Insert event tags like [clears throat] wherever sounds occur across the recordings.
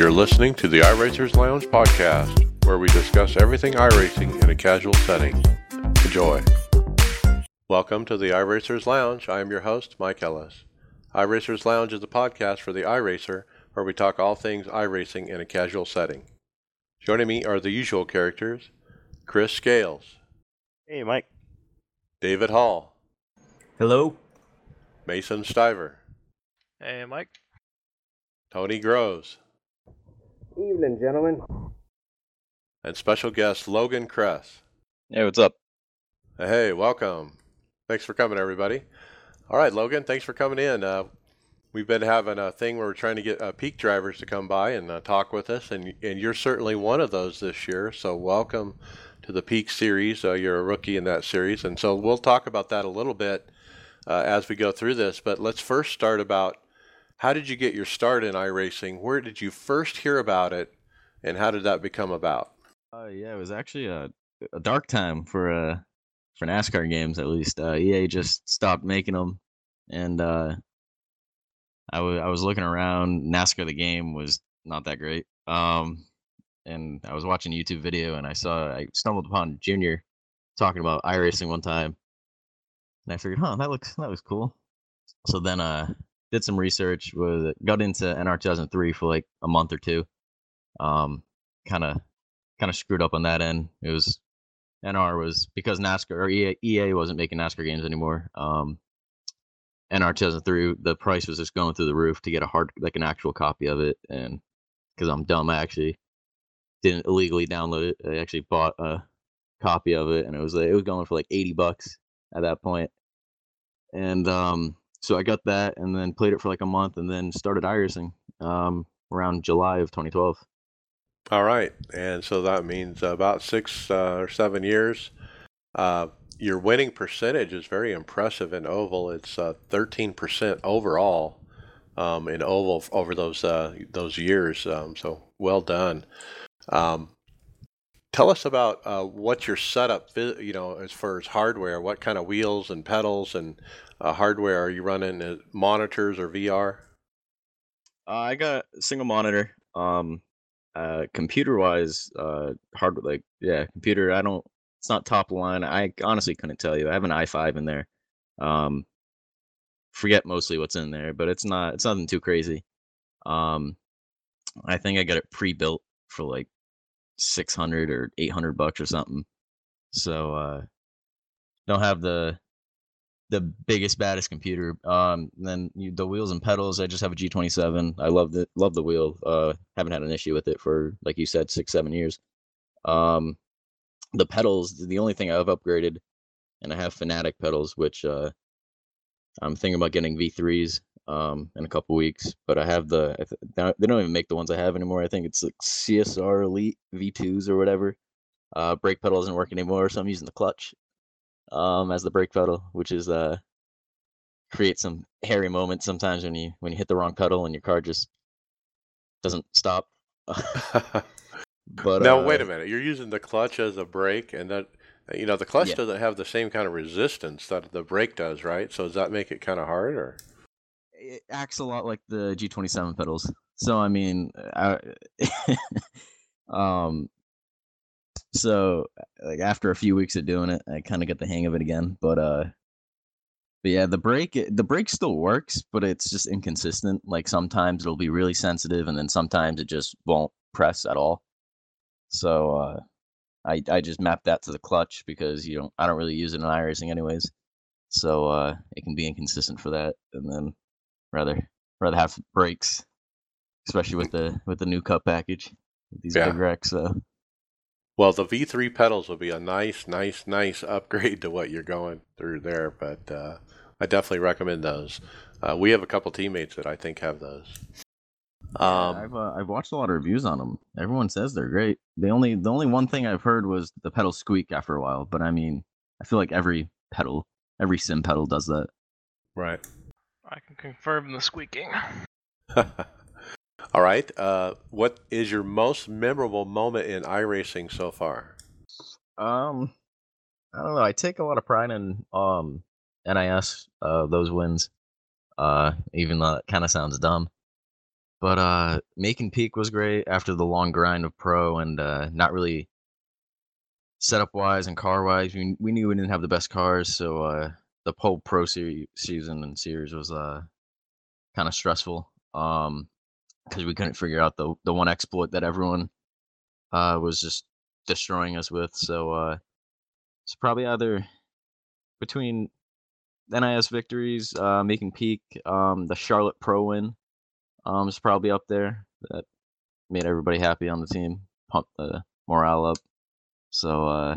You're listening to the iRacers Lounge podcast, where we discuss everything iRacing in a casual setting. Enjoy. Welcome to the iRacers Lounge. I am your host, Mike Ellis. iRacers Lounge is a podcast for the iRacer, where we talk all things iRacing in a casual setting. Joining me are the usual characters Chris Scales, Hey, Mike. David Hall, Hello. Mason Stiver, Hey, Mike. Tony Groves, Evening, gentlemen. and special guest Logan Cress. Hey, what's up? Hey, welcome. Thanks for coming, everybody. All right, Logan, thanks for coming in. Uh, we've been having a thing where we're trying to get uh, peak drivers to come by and uh, talk with us, and and you're certainly one of those this year. So welcome to the Peak Series. Uh, you're a rookie in that series, and so we'll talk about that a little bit uh, as we go through this. But let's first start about how did you get your start in iRacing? Where did you first hear about it, and how did that become about? Uh, yeah, it was actually a, a dark time for uh for NASCAR games at least. Uh, EA just stopped making them, and uh, I was I was looking around. NASCAR the game was not that great. Um, and I was watching a YouTube video, and I saw I stumbled upon Junior talking about iRacing one time, and I figured, huh, that looks that was cool. So then uh did some research, was got into NR 2003 for like a month or two. Um, kind of kind of screwed up on that end. It was NR was because NASCAR or EA, EA wasn't making NASCAR games anymore. Um, NR 2003, the price was just going through the roof to get a hard, like an actual copy of it. And because I'm dumb, I actually didn't illegally download it. I actually bought a copy of it, and it was like, it was going for like 80 bucks at that point. And um, so I got that, and then played it for like a month, and then started iRacing um, around July of 2012. All right, and so that means about six uh, or seven years. Uh, your winning percentage is very impressive in oval. It's uh, thirteen percent overall um, in oval over those uh, those years. Um, so well done. Um, tell us about uh, what your setup, you know, as far as hardware. What kind of wheels and pedals and uh, hardware are you running? Uh, monitors or VR? Uh, I got a single monitor. Um, uh, computer wise, uh, hard like yeah, computer. I don't. It's not top line. I honestly couldn't tell you. I have an i5 in there. Um, forget mostly what's in there, but it's not. It's nothing too crazy. Um, I think I got it pre-built for like 600 or 800 bucks or something. So uh, don't have the the biggest baddest computer um then you, the wheels and pedals i just have a g27 i love the love the wheel uh haven't had an issue with it for like you said six seven years. Um the pedals the only thing i've upgraded and i have Fanatec pedals which uh i'm thinking about getting v3s um in a couple weeks but i have the I th- they don't- they don't even make the ones i have anymore. I think it's like csr elite v2s or whatever. Uh brake pedal doesn't work anymore so i'm using the clutch um as the brake pedal, which is uh creates some hairy moments sometimes when you when you hit the wrong pedal and your car just doesn't stop. [laughs] [laughs] but now uh, wait a minute. You're using the clutch as a brake, and that you know the clutch Yeah. doesn't have the same kind of resistance that the brake does, right? So does that make it kind of hard, or It acts a lot like the G27 pedals. So I mean, I, [laughs] um, so like after a few weeks of doing it, I kind of get the hang of it again. But uh, but yeah, the brake it- the brake still works, but it's just inconsistent. Like sometimes it'll be really sensitive, and then sometimes it just won't press at all. So uh, I I just map that to the clutch because you don't I don't really use it in iRacing anyways. So uh, it can be inconsistent for that, and then rather rather have brakes, especially with the with the new cup package, these Yeah. big wrecks. So well, the V3 pedals will be a nice, nice, nice [laughs] upgrade to what you're going through there. But uh, I definitely recommend those. Uh, we have a couple teammates that I think have those. Yeah, Um, I've uh, I've watched a lot of reviews on them. Everyone says they're great. The only the only one thing I've heard was the pedals squeak after a while. But I mean, I feel like every pedal, every sim pedal does that. right. I can confirm the squeaking. [laughs] All right. Uh, what is your most memorable moment in iRacing so far? Um, I don't know. I take a lot of pride in um NIS uh those wins. Uh, even though it kind of sounds dumb. But uh, making peak was great after the long grind of pro and uh, not really setup wise and car wise. We we knew we didn't have the best cars, so uh, the whole pro series season and series was uh kind of stressful. Um, because we couldn't figure out the the one exploit that everyone uh was just destroying us with. So uh, it's probably either between NIS victories, uh, making peak, um, the Charlotte Pro win, um, is probably up there. That made everybody happy on the team, pumped the morale up. So uh,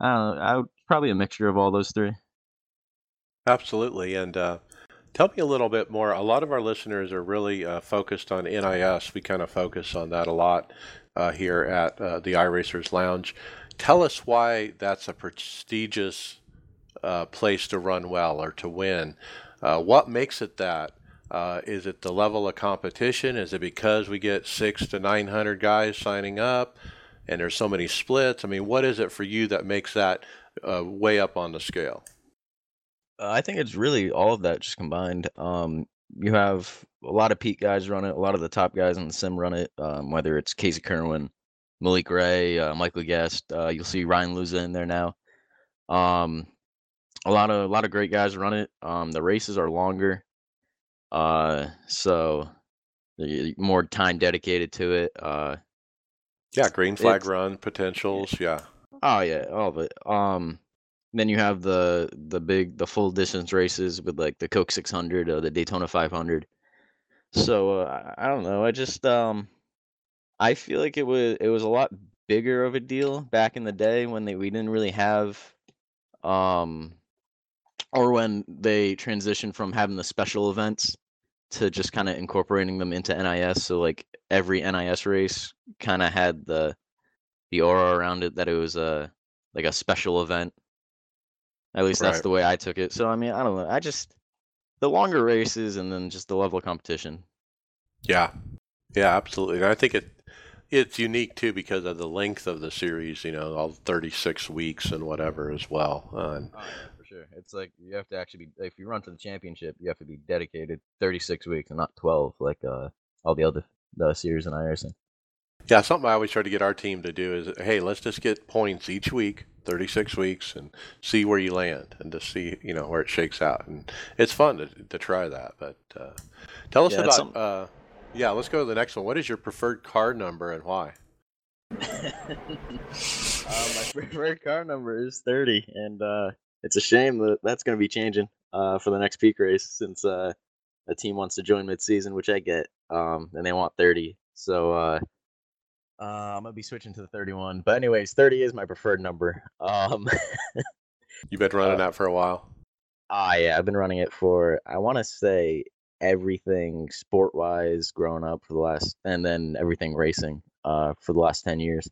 I don't know. I would probably a mixture of all those three. Absolutely. And uh, tell me a little bit more. A lot of our listeners are really uh, focused on NIS. We kind of focus on that a lot uh, here at uh, the iRacers Lounge. Tell us why that's a prestigious uh, place to run well or to win. Uh, what makes it that? is it the level of competition? Is it because we get six to 900 guys signing up? and there's so many splits. I mean, what is it for you that makes that uh, way up on the scale? Uh, I think it's really all of that just combined. Um, you have a lot of peak guys run it, a lot of the top guys in the sim run it, um, whether it's Casey Kirwan, Malik Ray, uh, Michael Guest. Uh, you'll see Ryan Luza in there now. Um, a lot of a lot of great guys run it. Um, the races are longer, uh, so more time dedicated to it. Uh, yeah, green flag run potentials. Yeah. Oh yeah, all of it. Um, then you have the the big the full distance races with like the Coke 600, or the Daytona 500. So uh, I don't know. I just um, I feel like it was it was a lot bigger of a deal back in the day when they we didn't really have um or when they transitioned from having the special events to just kind of incorporating them into NIS. So like every NIS race kind of had the the aura around it that it was a like a special event. At least that's the way I took it. So I mean, I don't know. I just the longer races and then just the level of competition. Yeah, yeah, absolutely. And I think it it's unique too because of the length of the series. You know, all 36 weeks and whatever as well. Uh, oh, for sure. It's like you have to actually be if you run for the championship, you have to be dedicated 36 weeks and not 12 like uh all the other the series in iRacing. Yeah, something I always try to get our team to do is, hey, let's just get points each week, 36 weeks, and see where you land, and to see you know where it shakes out. And it's fun to, to try that. But uh, tell us yeah, about. Uh, yeah, let's go to the next one. What is your preferred car number and why? [laughs] uh, my preferred car number is 30, and uh, it's a shame that that's going to be changing uh, for the next peak race since uh, a team wants to join mid-season, which I get, um, and they want 30. So uh, uh, I'm gonna be switching to the 31. But anyways, 30 is my preferred number. Um, You've been [laughs] running uh, that for a while. Ah, yeah, I've been running it for I want to say everything sport-wise growing up for the last, and then everything racing uh, for the last 10 years.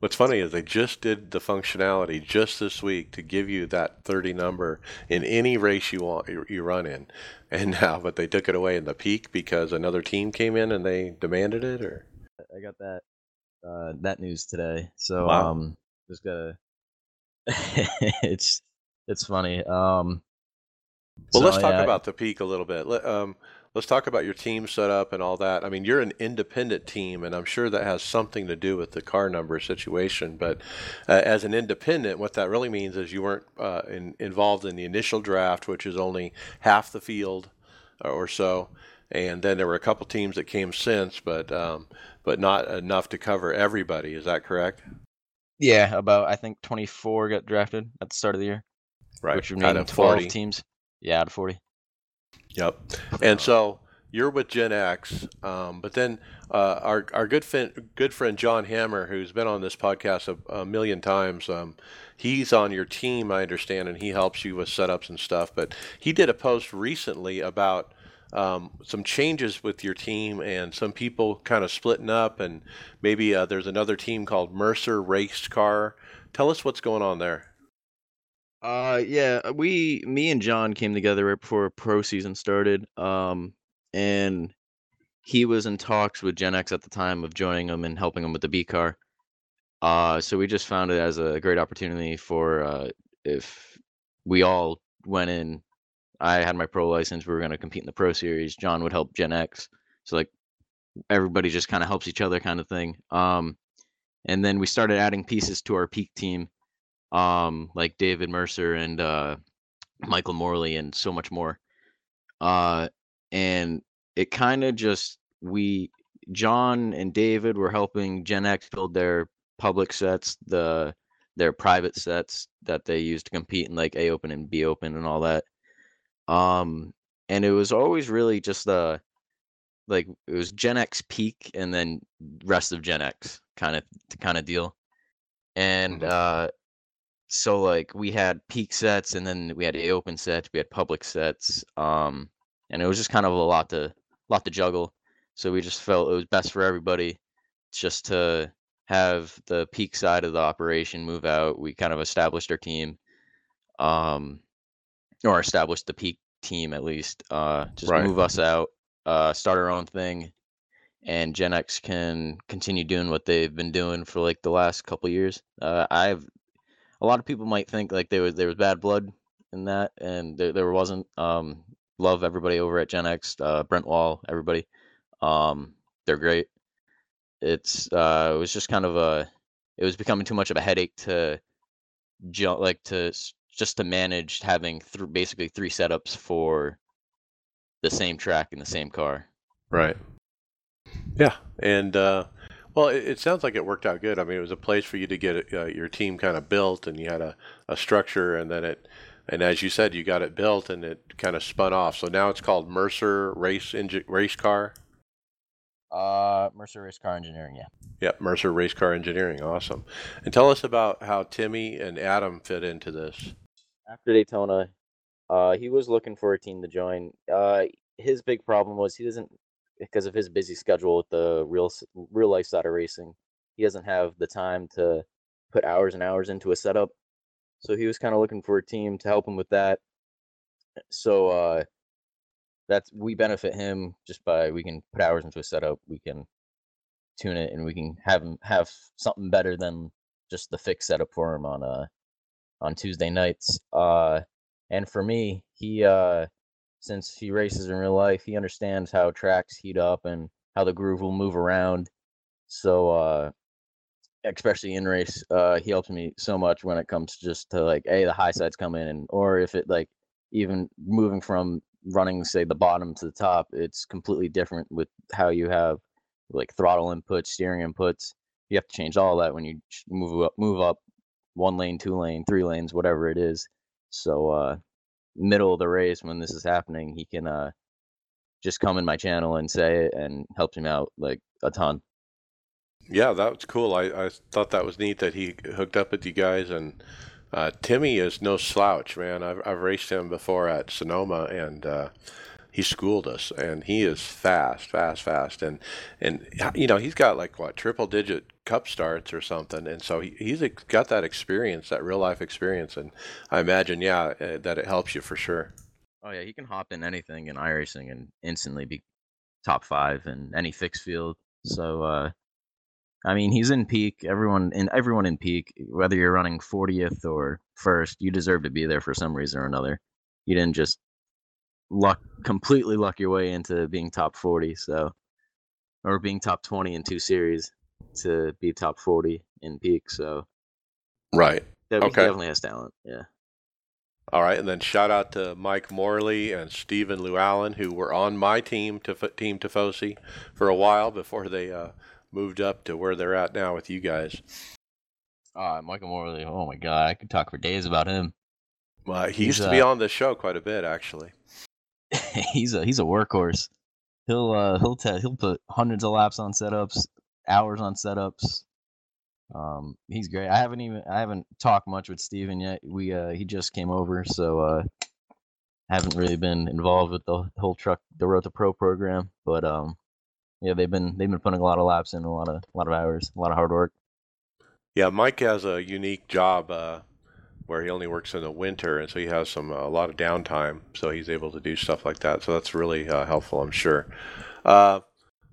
What's funny is they just did the functionality just this week to give you that 30 number in any race you want you run in, and now but they took it away in the peak because another team came in and they demanded it, or I got that uh, that news today. So wow. um, just gotta. [laughs] it's it's funny. Um, well, so, let's talk yeah, about the peak a little bit. Let, um, let's talk about your team setup and all that. I mean, you're an independent team, and I'm sure that has something to do with the car number situation. But uh, as an independent, what that really means is you weren't uh, in, involved in the initial draft, which is only half the field uh, or so. And then there were a couple teams that came since, but um, but not enough to cover everybody. Is that correct? Yeah, about I think 24 got drafted at the start of the year. Right, which would mean 12 40. teams. Yeah, out of 40. Yep. And so you're with Gen X, um, but then uh, our our good friend good friend John Hammer, who's been on this podcast a, a million times, um, he's on your team, I understand, and he helps you with setups and stuff. But he did a post recently about um, some changes with your team and some people kind of splitting up, and maybe uh, there's another team called Mercer Race Car. Tell us what's going on there. Uh, yeah, uh, we, me and John came together right before pro season started. Um, and he was in talks with Gen X at the time of joining them and helping them with the B car. Uh, so we just found it as a great opportunity for uh, if we all went in I had my pro license. We were gonna compete in the pro series. John would help Gen X. So like everybody just kind of helps each other, kind of thing. Um, and then we started adding pieces to our peak team, um, like David Mercer and uh, Michael Morley and so much more. Uh, and it kind of just we John and David were helping Gen X build their public sets, the their private sets that they use to compete in like A Open and B Open and all that. Um, and it was always really just the like it was Gen X peak and then rest of Gen X kind of kind of deal. And Mhm. uh so like we had peak sets and then we had A Open sets, we had public sets. Um and it was just kind of a lot to lot to juggle. So we just felt it was best for everybody just to have the peak side of the operation move out. We kind of established our team. Um or establish the peak team at least. Uh just Right. move us out, uh start our own thing and Gen X can continue doing what they've been doing for like the last couple years. Uh I've a lot of people might think like there was there was bad blood in that and there, there wasn't. Um love everybody over at Gen X, uh Brent Wall, everybody. Um they're great. It's uh it was just kind of a it was becoming too much of a headache to ju- like to just to manage having th- basically three setups for the same track in the same car. Right. Yeah, and uh, well, it, it sounds like it worked out good. I mean, it was a place for you to get uh, your team kind of built, and you had a, a structure, and then it, and as you said, you got it built, and it kind of spun off. So now it's called Mercer Race Engi- Race Car. Uh Mercer Race Car Engineering, yeah. Yep, Mercer Race Car Engineering. Awesome. And tell us about how Timmy and Adam fit into this. After Daytona, uh, he was looking for a team to join. Uh, his big problem was he doesn't because of his busy schedule with the real real life side of racing. He doesn't have the time to put hours and hours into a setup. So he was kind of looking for a team to help him with that. So uh, that's we benefit him just by we can put hours into a setup, we can tune it, and we can have him have something better than just the fixed setup for him on uh on Tuesday nights. Uh, and for me, he uh, since he races in real life, he understands how tracks heat up and how the groove will move around. So uh, especially in race, uh, he helps me so much when it comes just to like, a the high sides come in, and or if it like even moving from running say the bottom to the top, it's completely different with how you have like throttle inputs, steering inputs. You have to change all that when you move up, move up one lane, two lane, three lanes, whatever it is. So uh middle of the race when this is happening, he can uh just come in my channel and say it and helps him out like a ton. Yeah, that was cool. I, I thought that was neat that he hooked up with you guys. And uh, Timmy is no slouch, man. I've, I've raced him before at Sonoma, and uh, he schooled us. And he is fast, fast, fast. And and you know he's got like what triple digit cup starts or something. And so he, he's got that experience, that real life experience. And I imagine, yeah, uh, that it helps you for sure. Oh yeah, he can hop in anything in iRacing and instantly be top five in any fixed field. So uh I mean he's in peak. Everyone in everyone in peak, whether you're running fortieth or first, you deserve to be there for some reason or another. You didn't just luck completely luck your way into being top forty, so or being top twenty in two series to be top forty in peak. So Right. that Okay. definitely has talent. Yeah. All right, and then shout out to Mike Morley and Stephen Llewellyn, who were on my team to team Tifosi for a while before they uh, moved up to where they're at now with you guys. Uh, Michael Morley. Oh my god, I could talk for days about him. Uh, he He's, used to be uh, on this show quite a bit, actually. [laughs] he's a he's a workhorse. He'll uh he'll te- he'll put hundreds of laps on setups, hours on setups. Um, he's great. I haven't even I haven't talked much with Steven yet. We uh he just came over, so uh haven't really been involved with the whole truck the Road to Pro program. But um yeah, they've been they've been putting a lot of laps in, a lot of a lot of hours, a lot of hard work. Yeah, Mike has a unique job uh, where he only works in the winter, and so he has some a lot of downtime, so he's able to do stuff like that. So that's really uh, helpful, I'm sure. Uh,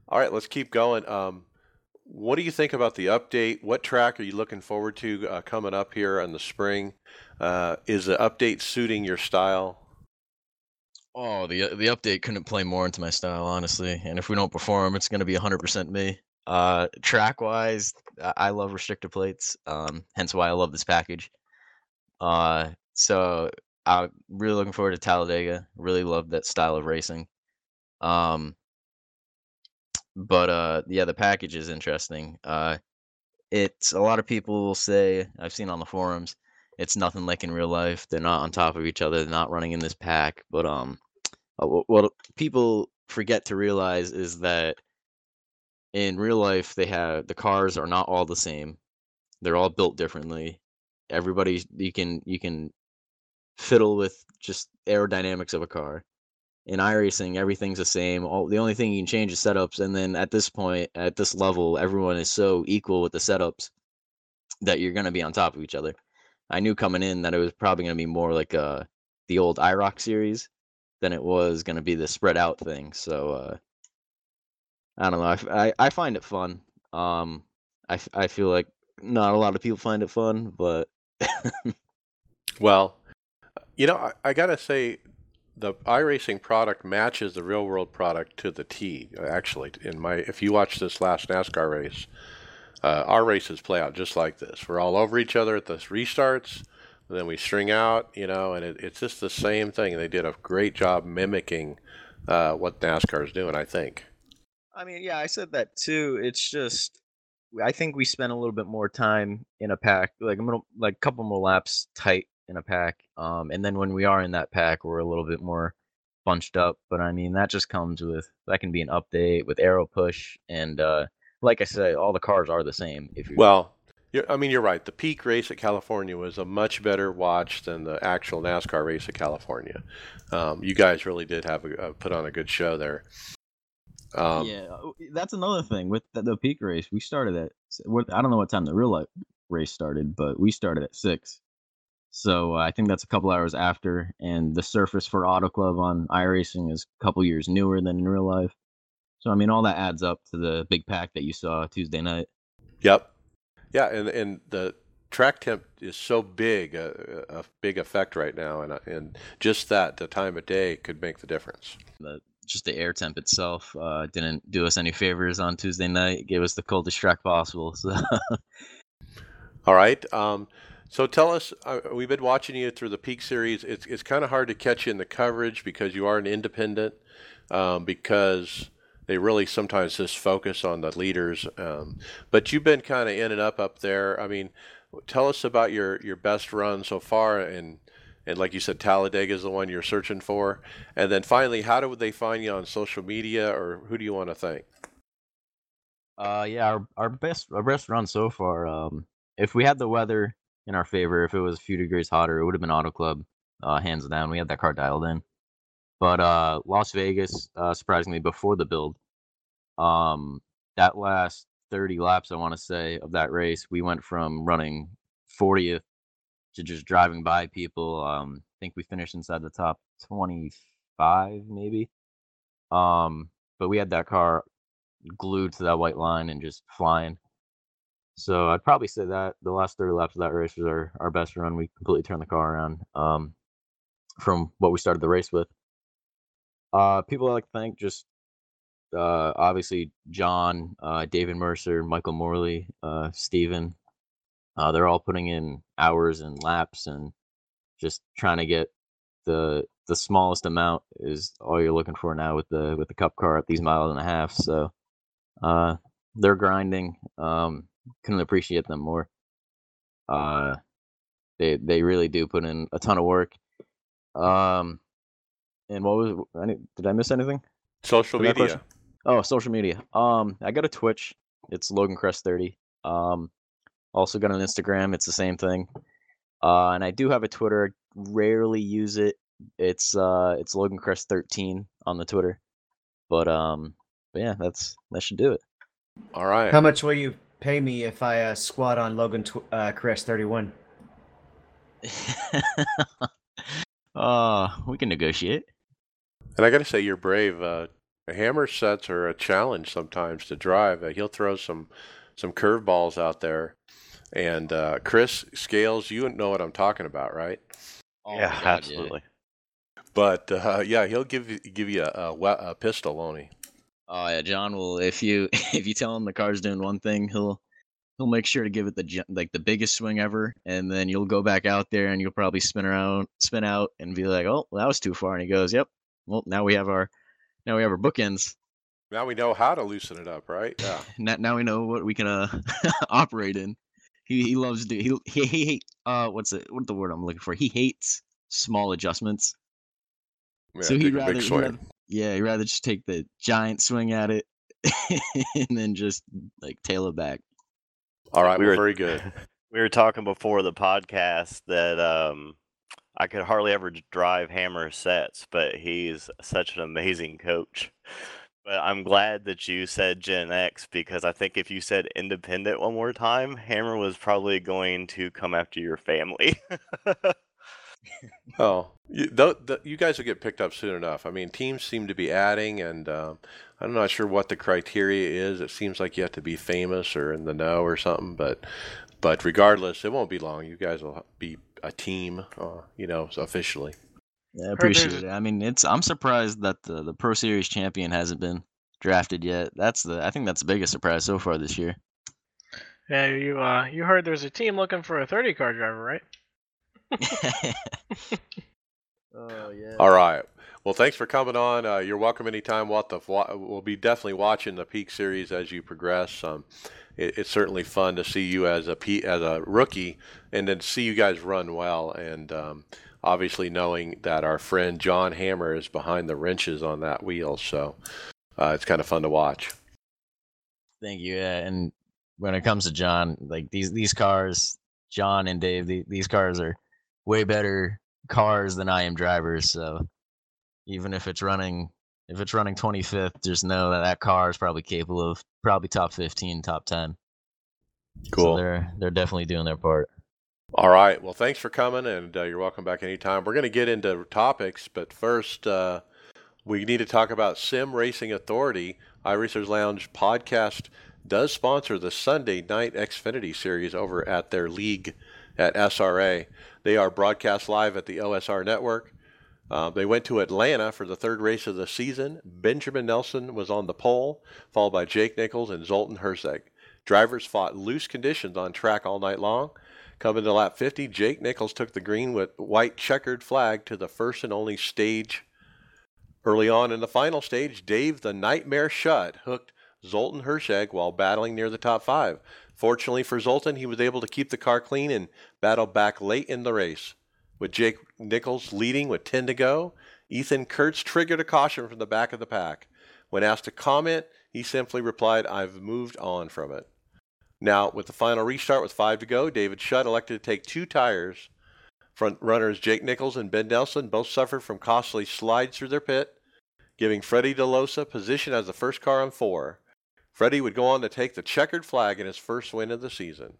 all right, let's keep going. Um, what do you think about the update? What track are you looking forward to uh, coming up here in the spring? Uh, is the update suiting your style? Oh, the the update couldn't play more into my style, honestly. And if we don't perform, it's going to be 100% me. Uh, track wise, I love restrictor plates. Um, hence why I love this package. Uh, so I'm really looking forward to Talladega. Really love that style of racing. Um, but uh, yeah, the package is interesting. Uh, it's a lot of people will say I've seen on the forums it's nothing like in real life. They're not on top of each other. They're not running in this pack. But um, uh, what people forget to realize is that in real life they have the cars are not all the same. They're all built differently. Everybody you can you can fiddle with just aerodynamics of a car. In iRacing, everything's the same. All the only thing you can change is setups, and then at this point, at this level, everyone is so equal with the setups that you're gonna be on top of each other. I knew coming in that it was probably going to be more like uh the old IROC series than it was going to be the spread out thing. So uh, I don't know. I, I, I find it fun. Um, I, I feel like not a lot of people find it fun, but [laughs] well, you know, I, I gotta say, the iRacing product matches the real world product to the T. Actually, in my if you watch this last NASCAR race, uh, our races play out just like this. We're all over each other at the restarts, then we string out, you know, and it, it's just the same thing. They did a great job mimicking uh, what NASCAR is doing, I think. I mean, yeah, I said that too. It's just, I think we spent a little bit more time in a pack, like a little, like a couple more laps tight in a pack, um, and then when we are in that pack, we're a little bit more bunched up. But I mean, that just comes with that can be an update with aero push and. uh like I said, all the cars are the same. If you well, I mean, you're right. The peak race at California was a much better watch than the actual NASCAR race at California. Um, you guys really did have a, a, put on a good show there. Um, yeah, uh, that's another thing with the, the, peak race. We started at I don't know what time the real life race started, but we started at six. So uh, I think that's a couple hours after, and the surface for Auto Club on iRacing is a couple years newer than in real life. So I mean, all that adds up to the big pack that you saw Tuesday night. Yep. Yeah, and and the track temp is so big, a, a big effect right now, and and just that the time of day could make the difference. The, just the air temp itself uh, didn't do us any favors on Tuesday night. Gave us the coldest track possible. So. [laughs] All right. Um, so tell us, uh, we've been watching you through the Peak Series. It's it's kind of hard to catch you in the coverage because you are an independent. Um, because they really sometimes just focus on the leaders. Um, but you've been kind of in and up up there. I mean, tell us about your your best run so far, and and like you said, Talladega is the one you're searching for. And then finally, how do they find you on social media, or who do you want to thank? Uh, yeah, our, our best our best run so far. Um, if we had the weather in our favor, if it was a few degrees hotter, it would have been Auto Club, uh, hands down. We had that car dialed in. But uh, Las Vegas, uh, surprisingly, before the build, um, that last 30 laps, I want to say, of that race, we went from running 40th to just driving by people. Um, I think we finished inside the top 25, maybe. Um, but we had that car glued to that white line and just flying. So I'd probably say that the last 30 laps of that race was our, our best run. We completely turned the car around um, from what we started the race with. Uh, people I like to thank just uh, obviously John, uh, David Mercer, Michael Morley, uh, Steven. Uh, they're all putting in hours and laps and just trying to get the the smallest amount is all you're looking for now with the with the cup car at these miles and a half. So uh, they're grinding. Um, couldn't appreciate them more. Uh, they they really do put in a ton of work. Um, and what was any, did I miss anything? Social media. Oh, social media. Um, I got a Twitch. It's Logan Cress thirty. Um, also got an Instagram. It's the same thing. Uh, and I do have a Twitter. Rarely use it. It's uh, it's Logan Cress thirteen on the Twitter. But um, but yeah, that's that should do it. All right. How much will you pay me if I uh, squat on Logan tw- uh, Cress thirty one? [laughs] uh, we can negotiate. And I got to say, you're brave. Uh, hammer sets are a challenge sometimes to drive. Uh, he'll throw some some curveballs out there. And uh, Chris Scales, you know what I'm talking about, right? Oh yeah, God, absolutely. Yeah. But uh, yeah, he'll give you give you a, a, a pistol, won't he? Oh yeah, John will if you [laughs] if you tell him the car's doing one thing, he'll he'll make sure to give it the like the biggest swing ever, and then you'll go back out there and you'll probably spin around, spin out, and be like, oh, well, that was too far, and he goes, yep. Well, now we have our now we have our bookends. Now we know how to loosen it up, right? Yeah. Now, now we know what we can uh [laughs] operate in. He he loves to he he he hate uh what's it what's the word I'm looking for? He hates small adjustments. yeah So he'd rather- he'd rather- Yeah, he'd rather just take the giant swing at it [laughs] and then just like tail it back. All right, We well, were- very good. [laughs] we were talking before the podcast that um, I could hardly ever drive Hammer sets, but he's such an amazing coach. But I'm glad that you said Gen X because I think if you said independent one more time, Hammer was probably going to come after your family. [laughs] Oh, you, th- th- you guys will get picked up soon enough. I mean, teams seem to be adding, and um, I'm not sure what the criteria is. It seems like you have to be famous or in the know or something, but but regardless, it won't be long. You guys will be a team, uh, you know, officially. Yeah, I appreciate a- it. I mean, it's I'm surprised that the the Pro Series champion hasn't been drafted yet. That's the I think that's the biggest surprise so far this year. Yeah, you uh, you heard there's a team looking for a 30 car driver, right? [laughs] [laughs] oh yeah. All right. Well, thanks for coming on. Uh, you're welcome anytime. We'll, have to we'll be definitely watching the Peak Series as you progress. Um, it, it's certainly fun to see you as a P- as a rookie, and then see you guys run well. And um, obviously, knowing that our friend John Hammer is behind the wrenches on that wheel, so uh, it's kind of fun to watch. Thank you. Yeah, and when it comes to John, like these these cars, John and Dave, the, these cars are way better cars than I am drivers. So even if it's running if it's running 25th, just know that that car is probably capable of probably top 15, top 10. So Cool. they're they're definitely doing their part. All right. Well, thanks for coming, and uh, you're welcome back anytime. We're going to get into topics, but first, uh, we need to talk about Sim Racing Authority. iRacers Lounge podcast does sponsor the Sunday Night Xfinity Series over at their league at SRA. They are broadcast live at the OSR network. Uh, they went to Atlanta for the third race of the season. Benjamin Nelson was on the pole, followed by Jake Nichols and Zoltan Herzeg. Drivers fought loose conditions on track all night long. Coming to lap 50, Jake Nichols took the green with white checkered flag to the first and only stage. Early on in the final stage, Dave the Nightmare Shutt hooked Zoltan Hersheg while battling near the top five. Fortunately for Zoltan, he was able to keep the car clean and battle back late in the race. With Jake Nichols leading with 10 to go, Ethan Kurtz triggered a caution from the back of the pack. When asked to comment, he simply replied, I've moved on from it. Now, with the final restart with five to go, David Shutt elected to take two tires. Front runners Jake Nichols and Ben Nelson both suffered from costly slides through their pit, giving Freddie DeLosa position as the first car on four. Freddie would go on to take the checkered flag in his first win of the season.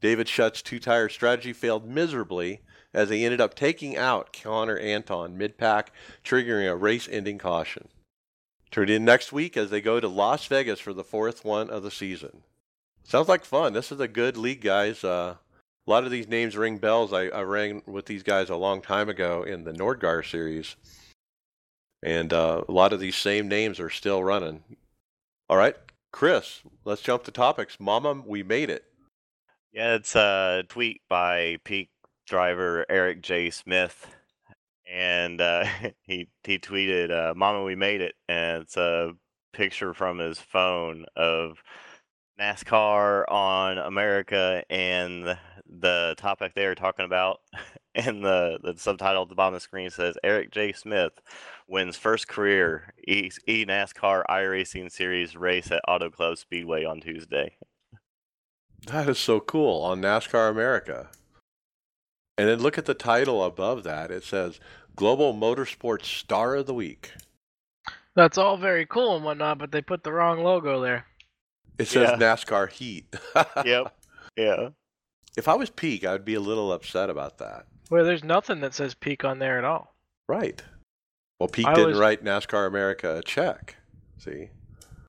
David Shutt's two tire strategy failed miserably as he ended up taking out Connor Anton mid pack, triggering a race ending caution. Tune in next week as they go to Las Vegas for the fourth one of the season. Sounds like fun. This is a good league, guys. Uh, a lot of these names ring bells. I, I ran with these guys a long time ago in the Nordgar series. And uh, a lot of these same names are still running. All right, Chris, let's jump to topics. Mama, we made it. Yeah, it's a tweet by Peak driver Eric J. Smith, and uh, [laughs] he he tweeted, uh, "Mama, we made it," and it's a picture from his phone of NASCAR on America, and the, the topic they are talking about, [laughs] and the the subtitle at the bottom of the screen says, "Eric J. Smith wins first career e, e NASCAR iRacing Series race at Auto Club Speedway on Tuesday." That is so cool on NASCAR America. And then look at the title above that. It says Global Motorsports Star of the Week. That's all very cool and whatnot, but they put the wrong logo there. It says Yeah. NASCAR Heat. [laughs] Yep. Yeah. If I was Peak, I'd be a little upset about that. Well, there's nothing that says peak on there at all. Right. Well, Peak I didn't was- write NASCAR America a check. See?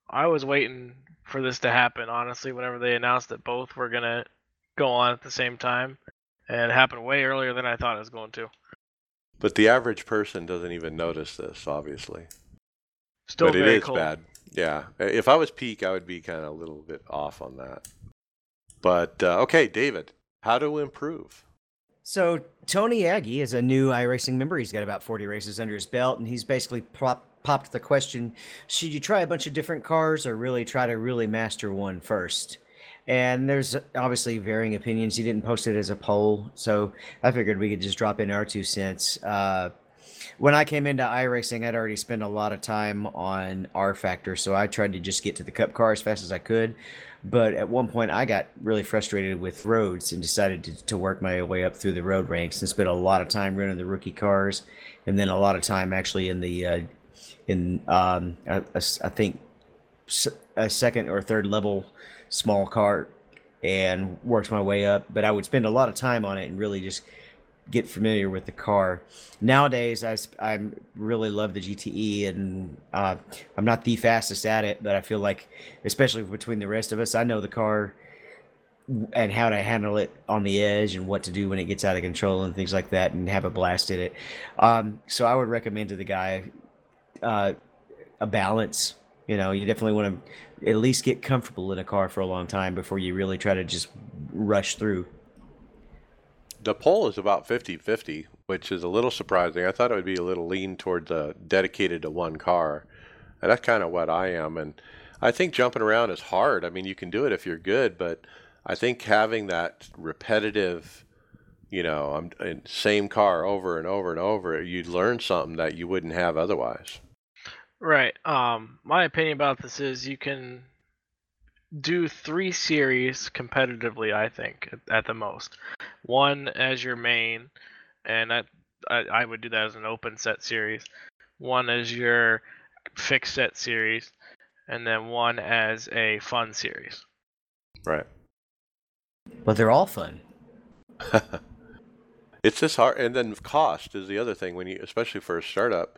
I was waiting for this to happen, honestly, whenever they announced that both were going to go on at the same time. And it happened way earlier than I thought it was going to. But the average person doesn't even notice this, obviously. Still but it very is cold. bad. Yeah. If I was peak, I would be kind of a little bit off on that. But uh, okay, David, how to improve? So Tony Aggie is a new iRacing member. He's got about 40 races under his belt, and he's basically popped the question: Should you try a bunch of different cars, or really try to really master one first? And there's obviously varying opinions. He didn't post it as a poll, so I figured we could just drop in our two cents. Uh, when I came into iRacing, I'd already spent a lot of time on rFactor, so I tried to just get to the Cup car as fast as I could. But at one point, I got really frustrated with roads and decided to, to work my way up through the road ranks and spent a lot of time running the rookie cars, and then a lot of time actually in the uh, in um, I, I think a second or third level small cart and worked my way up. But I would spend a lot of time on it and really just get familiar with the car. Nowadays, I I'm really love the GTE, and uh, I'm not the fastest at it, but I feel like, especially between the rest of us, I know the car and how to handle it on the edge and what to do when it gets out of control and things like that, and have a blast at it. Um, so I would recommend to the guy uh, a balance. You know, you definitely want to at least get comfortable in a car for a long time before you really try to just rush through. The poll is about 50 50, which is a little surprising. I thought it would be a little lean towards uh, dedicated to one car. And that's kind of what I am. And I think jumping around is hard. I mean, you can do it if you're good, but I think having that repetitive, you know, I'm same car over and over and over, you'd learn something that you wouldn't have otherwise. Right. Um, my opinion about this is you can do three series competitively. I think at, at the most, one as your main, and I, I I would do that as an open set series. One as your fixed set series, and then one as a fun series. Right. But they're all fun. [laughs] it's just hard and then cost is the other thing when you especially for a startup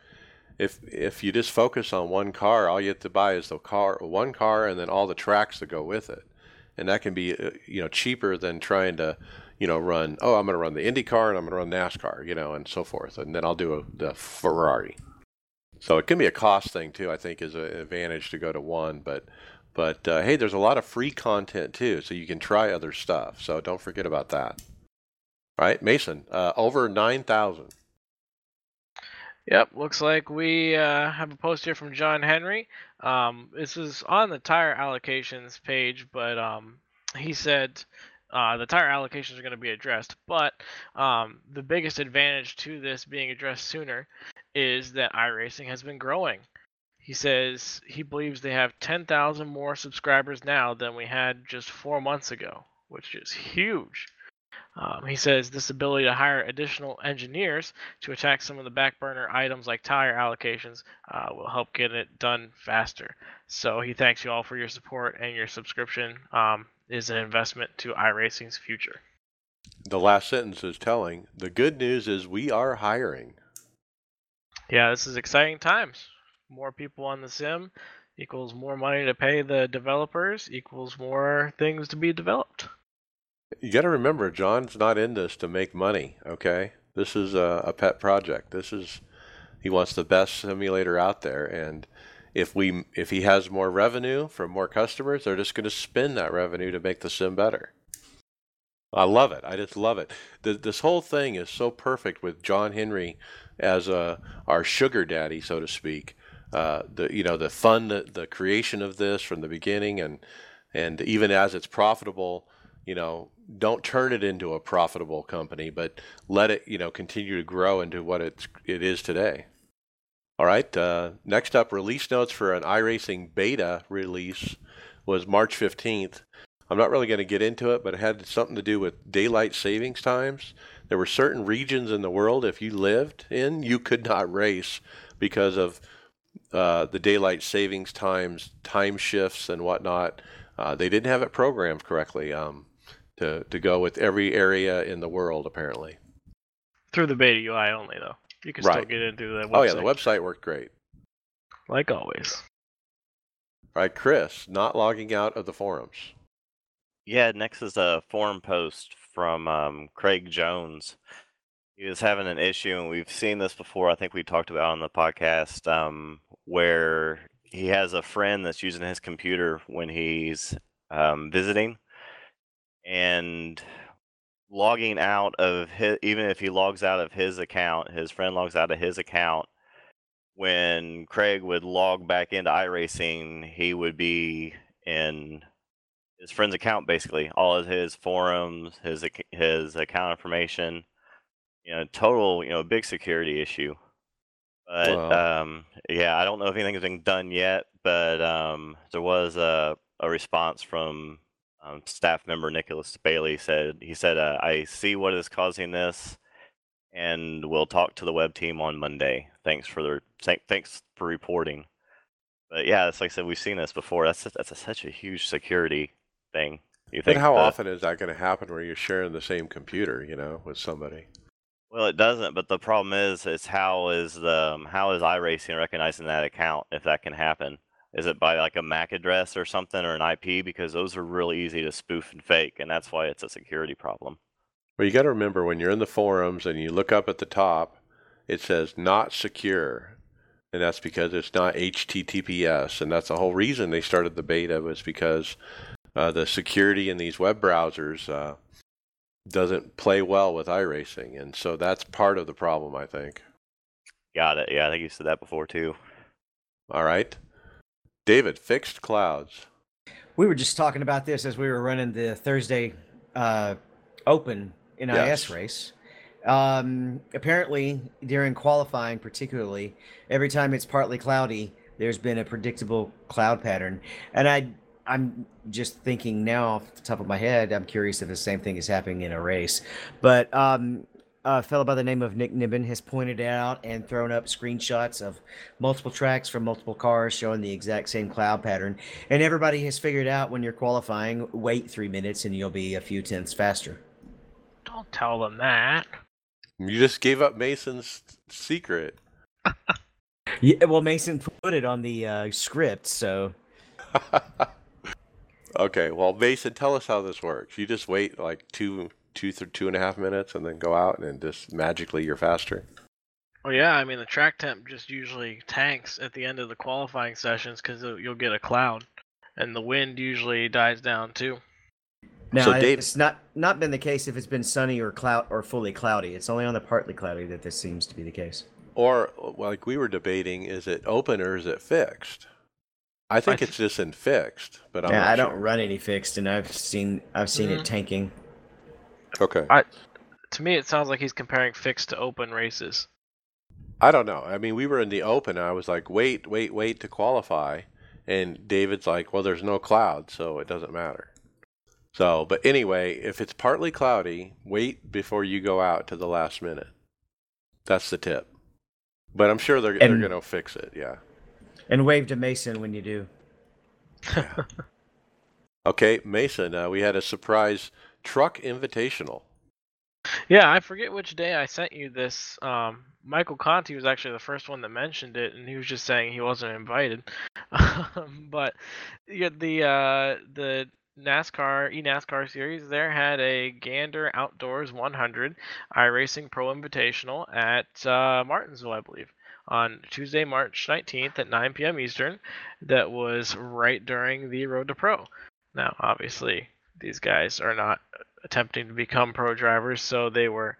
if if you just focus on one car all you have to buy is the car one car and then all the tracks that go with it. And that can be uh, you know cheaper than trying to you know run oh i'm going to run the indy car and i'm going to run nascar you know and so forth. And then i'll do a, the ferrari. So it can be a cost thing too i think is an advantage to go to one but but uh, hey there's a lot of free content too so you can try other stuff. So don't forget about that. All right, Mason, uh, over 9,000. Yep, looks like we uh, have a post here from John Henry. Um, this is on the tire allocations page, but um, he said uh, the tire allocations are going to be addressed. But um, the biggest advantage to this being addressed sooner is that iRacing has been growing. He says he believes they have 10,000 more subscribers now than we had just four months ago, which is huge. Um, he says this ability to hire additional engineers to attack some of the back burner items like tire allocations uh, will help get it done faster. So he thanks you all for your support and your subscription um, is an investment to iRacing's future. The last sentence is telling. The good news is we are hiring. Yeah, this is exciting times. More people on the sim equals more money to pay the developers equals more things to be developed. You got to remember, John's not in this to make money, okay? This is a, a pet project. This is, he wants the best simulator out there. And if we, if he has more revenue from more customers, they're just going to spend that revenue to make the sim better. I love it. I just love it. Th this whole thing is so perfect with John Henry as a, our sugar daddy, so to speak. Uh, the you know the fun, the, the creation of this from the beginning, and and even as it's profitable, you know, don't turn it into a profitable company, but let it you know continue to grow into what it's it is today. All right. Uh, next up, release notes for an iRacing beta release was March 15th. I'm not really going to get into it, but it had something to do with daylight savings times. There were certain regions in the world, if you lived in, you could not race because of uh, the daylight savings times, time shifts, and whatnot. Uh, they didn't have it programmed correctly um, to, to go with every area in the world, apparently. Through the beta UI only, though. You can still get into the website. Oh, yeah, the website worked great. Like always. All right, Chris, not logging out of the forums. Yeah, next is a forum post from um, Craig Jones. he was having an issue, and we've seen this before. I think we talked about on the podcast um, where he has a friend that's using his computer when he's um, visiting, and logging out of his even if he logs out of his account, his friend logs out of his account. When Craig would log back into iRacing, he would be in his friend's account basically, all of his forums, his his account information. You know, total you know big security issue. But Wow. um, yeah, I don't know if anything's been done yet, but um, there was a a response from um, staff member Nicholas Bailey said he said uh, I see what is causing this, and we'll talk to the web team on Monday. Thanks for the thank, thanks for reporting. But yeah, it's like I said, we've seen this before. That's that's a, such a huge security thing. You And think how the- often is that going to happen where you're sharing the same computer, you know, with somebody? Well, it doesn't, but the problem is, is how is the um, how is iRacing recognizing that account if that can happen? Is it by like a MAC address or something or an IP? Because those are really easy to spoof and fake, and that's why it's a security problem. Well, you got to remember when you're in the forums and you look up at the top, it says not secure. And that's because it's not HTTPS. And that's the whole reason they started the beta was because uh, the security in these web browsers uh, doesn't play well with iRacing. And so that's part of the problem, I think. Got it. Yeah, I think you said that before too. All right. David, fixed clouds. We were just talking about this as we were running the Thursday uh, Open NIS Yes. race. Um, apparently, during qualifying, particularly, every time it's partly cloudy, there's been a predictable cloud pattern. And I, I'm just thinking now off the top of my head, I'm curious if the same thing is happening in a race. But um, a fellow by the name of Nick Nibbin has pointed out and thrown up screenshots of multiple tracks from multiple cars showing the exact same cloud pattern. And everybody has figured out when you're qualifying, wait three minutes and you'll be a few tenths faster. Don't tell them that. You just gave up Mason's secret. [laughs] Yeah, well, Mason put it on the uh, script, so [laughs] okay, well, Mason, tell us how this works. You just wait like two, two, th- two and a half minutes, and then go out, and just magically you're faster. Well, yeah, I mean the track temp just usually tanks at the end of the qualifying sessions because you'll get a cloud, and the wind usually dies down too. now So Dave- it's not not been the case if it's been sunny or cloud or fully cloudy. It's only on the partly cloudy that this seems to be the case. Or like we were debating, is it open or is it fixed? I think th- it's just in fixed, but I'm yeah, not I don't run any fixed, and I've seen I've seen Mhm. it tanking. Okay, To me, it sounds like he's comparing fixed to open races. I don't know. I mean, we were in the open. And I was like, wait, wait, wait to qualify, and David's like, well, there's no cloud, so it doesn't matter. So, but anyway, if it's partly cloudy, wait before you go out to the last minute. That's the tip. But I'm sure they're they're gonna fix it. Yeah. And wave to Mason when you do. [laughs] Okay, Mason. Uh, we had a surprise truck invitational. Yeah, I forget which day I sent you this. Um, Michael Conti was actually the first one that mentioned it, and he was just saying he wasn't invited. [laughs] Um, but yeah, the uh, the NASCAR eNASCAR series there had a Gander Outdoors 100 iRacing Pro Invitational at uh, Martinsville, I believe, on Tuesday, March 19th at 9 p.m. Eastern. That was right during the Road to Pro. Now, obviously, these guys are not attempting to become pro drivers, so they were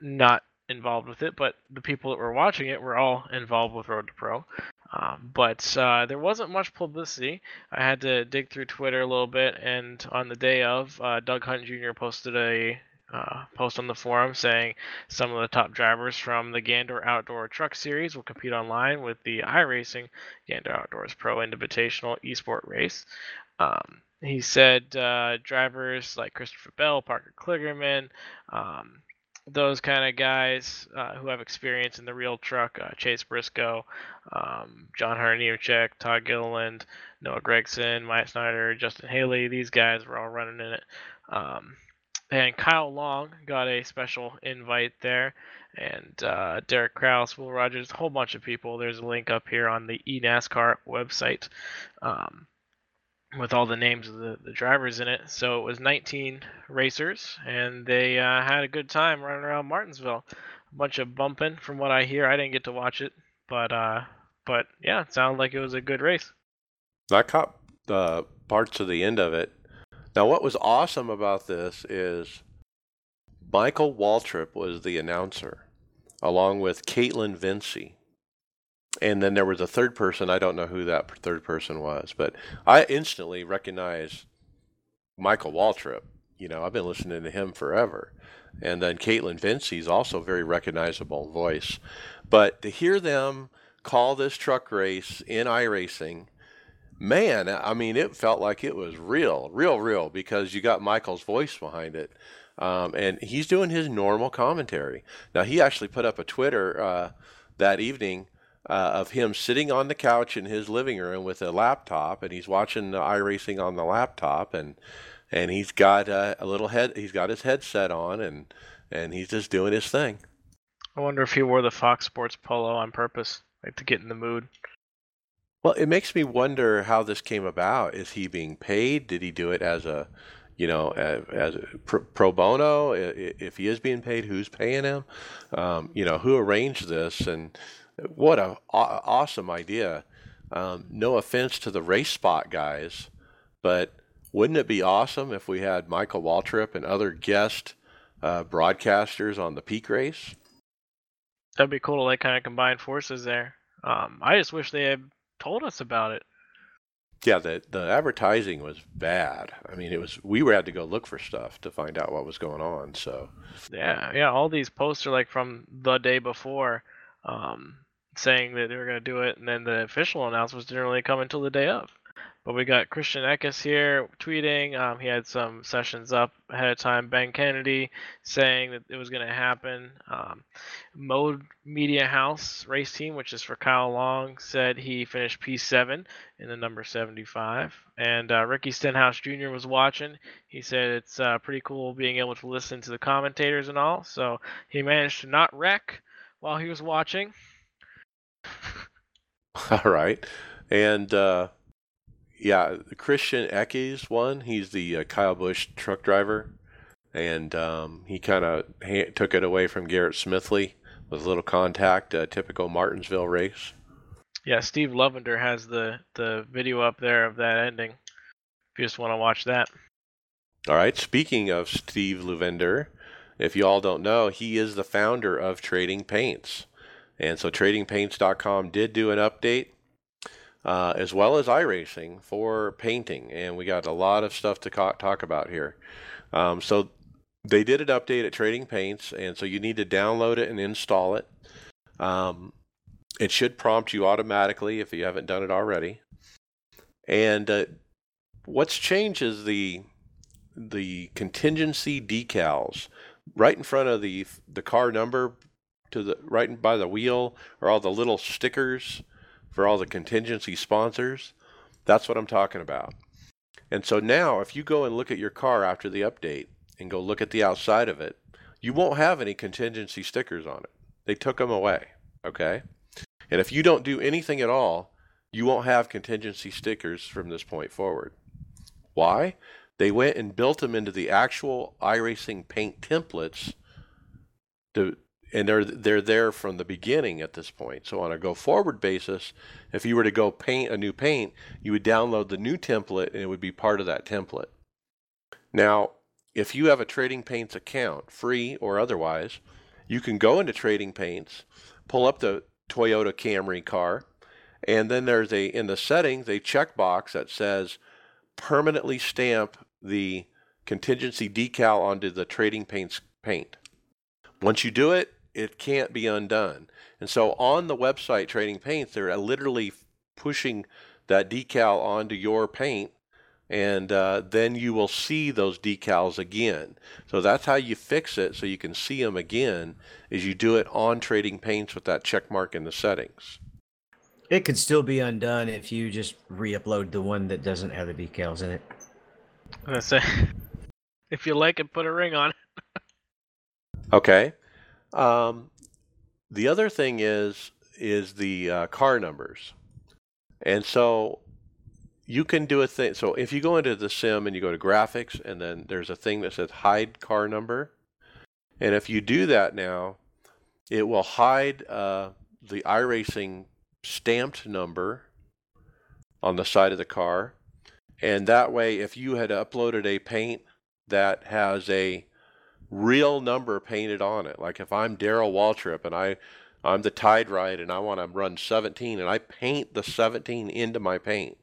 not involved with it. But the people that were watching it were all involved with Road to Pro. Um, but uh, there wasn't much publicity. I had to dig through Twitter a little bit, and on the day of, uh, Doug Hunt Jr. posted a uh, post on the forum saying some of the top drivers from the Gander Outdoor Truck Series will compete online with the iRacing Gander Outdoors Pro Invitational Esport Race. Um, he said uh, drivers like Christopher Bell, Parker Kligerman, um, those kind of guys uh, who have experience in the real truck, uh, Chase Briscoe, um, John Hunter Nemechek, Todd Gilliland, Noah Gragson, Mike Snyder, Justin Haley, these guys were all running in it. Um, and Kyle Long got a special invite there, and uh, Derek Kraus, Will Rodgers, a whole bunch of people. There's a link up here on the eNASCAR website. Um, with all the names of the, the drivers in it. So it was 19 racers, and they uh, had a good time running around Martinsville. A bunch of bumping, from what I hear. I didn't get to watch it, but uh, but yeah, it sounded like it was a good race. I caught uh, parts of the end of it. Now, what was awesome about this is Michael Waltrip was the announcer, along with Kaitlyn Vincie. And then there was a third person. I don't know who that third person was, but I instantly recognized Michael Waltrip. You know, I've been listening to him forever. And then Kaitlyn Vincie's also very recognizable voice. But to hear them call this truck race in iRacing, man, I mean, it felt like it was real, real, real because you got Michael's voice behind it. Um, and he's doing his normal commentary. Now, he actually put up a Twitter uh, that evening uh, of him sitting on the couch in his living room with a laptop, and he's watching the iRacing on the laptop, and and he's got uh, a little head, he's got his headset on, and and he's just doing his thing. I wonder if he wore the Fox Sports polo on purpose, like to get in the mood. Well, it makes me wonder how this came about. Is he being paid? Did he do it as a, you know, as, as pro, bono? If he is being paid, who's paying him? Um, you know, who arranged this? And what a awesome idea. Um, no offense to the RaceSpot guys, but wouldn't it be awesome if we had Michael Waltrip and other guest uh, broadcasters on the peak race? That'd be cool to like kind of combine forces there. Um, I just wish they had told us about it. Yeah, the the advertising was bad. I mean, it was we were had to go look for stuff to find out what was going on. So yeah, yeah, all these posts are like from the day before. Um, saying that they were going to do it, and then the official announcements didn't really come until the day of. But we got Christian Eckes here tweeting. Um, he had some sessions up ahead of time. Ben Kennedy saying that it was going to happen. Um, Mode Media House race team, which is for Kyle Long, said he finished P7 in the number 75. And uh, Ricky Stenhouse Jr. was watching. He said it's uh, pretty cool being able to listen to the commentators and all. So he managed to not wreck while he was watching. [laughs] All right. And uh, yeah, Christian Eckes won. He's the uh, Kyle Busch truck driver, and um, he kind of ha- took it away from Garrett Smithley with a little contact, a typical Martinsville race. Yeah, Steve Luvender has the the video up there of that ending. If you just want to watch that. All right. Speaking of Steve Luvender, if you all don't know, he is the founder of Trading Paints. And so tradingpaints.com did do an update uh, as well as iRacing for painting. And we got a lot of stuff to ca- talk about here. Um, so they did an update at Trading Paints, and so you need to download it and install it. Um, it should prompt you automatically if you haven't done it already. And uh, what's changed is the the contingency decals right in front of the the car number to the right by the wheel are all the little stickers for all the contingency sponsors. That's what I'm talking about. And so now, if you go and look at your car after the update and go look at the outside of it, you won't have any contingency stickers on it. They took them away. Okay? And if you don't do anything at all, you won't have contingency stickers from this point forward. Why? They went and built them into the actual iRacing paint templates to and they're they're there from the beginning at this point. So on a go forward basis, if you were to go paint a new paint, you would download the new template and it would be part of that template. Now, if you have a Trading Paints account, free or otherwise, you can go into Trading Paints, pull up the Toyota Camry car, and then there's a in the settings a checkbox that says permanently stamp the contingency decal onto the Trading Paints paint. Once you do it, it can't be undone. And so on the website Trading Paints, they're literally pushing that decal onto your paint, and uh, then you will see those decals again. So that's how you fix it, so you can see them again. Is you do it on Trading Paints with that check mark in the settings. It could still be undone if you just re-upload the one that doesn't have the decals in it. I'm gonna say, if you like it, put a ring on it. [laughs] okay. Um, the other thing is is the uh, car numbers, and so you can do a thing. So if you go into the sim and you go to graphics, and then there's a thing that says hide car number, and if you do that now, it will hide uh, the iRacing stamped number on the side of the car, and that way, if you had uploaded a paint that has a real number painted on it, like if I'm Darrell Waltrip and I I'm the Tide Ride and I want to run 17 and I paint the 17 into my paint.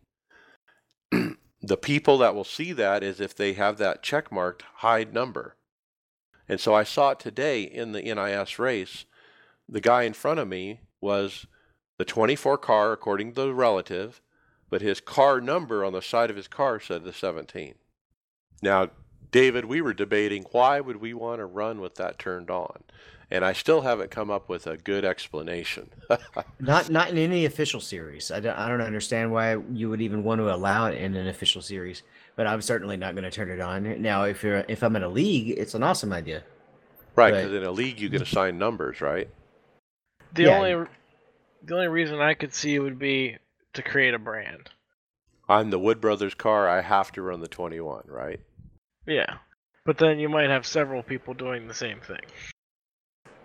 [clears throat] the people that will see that is if they have that check marked hide number. And so I saw it today in the NIS race. The guy in front of me was the 24 car according to the relative, but his car number on the side of his car said the 17. Now, David, we were debating why would we want to run with that turned on? and I still haven't come up with a good explanation. [laughs] not not in any official series. I don't, I don't understand why you would even want to allow it in an official series. But I'm certainly not going to turn it on. Now, if you're if I'm in a league, it's an awesome idea. Right, because in a league you can assign numbers, right? The yeah. only the only reason I could see would be to create a brand. On the Wood Brothers car, I have to run the 21, right? Yeah. But then you might have several people doing the same thing.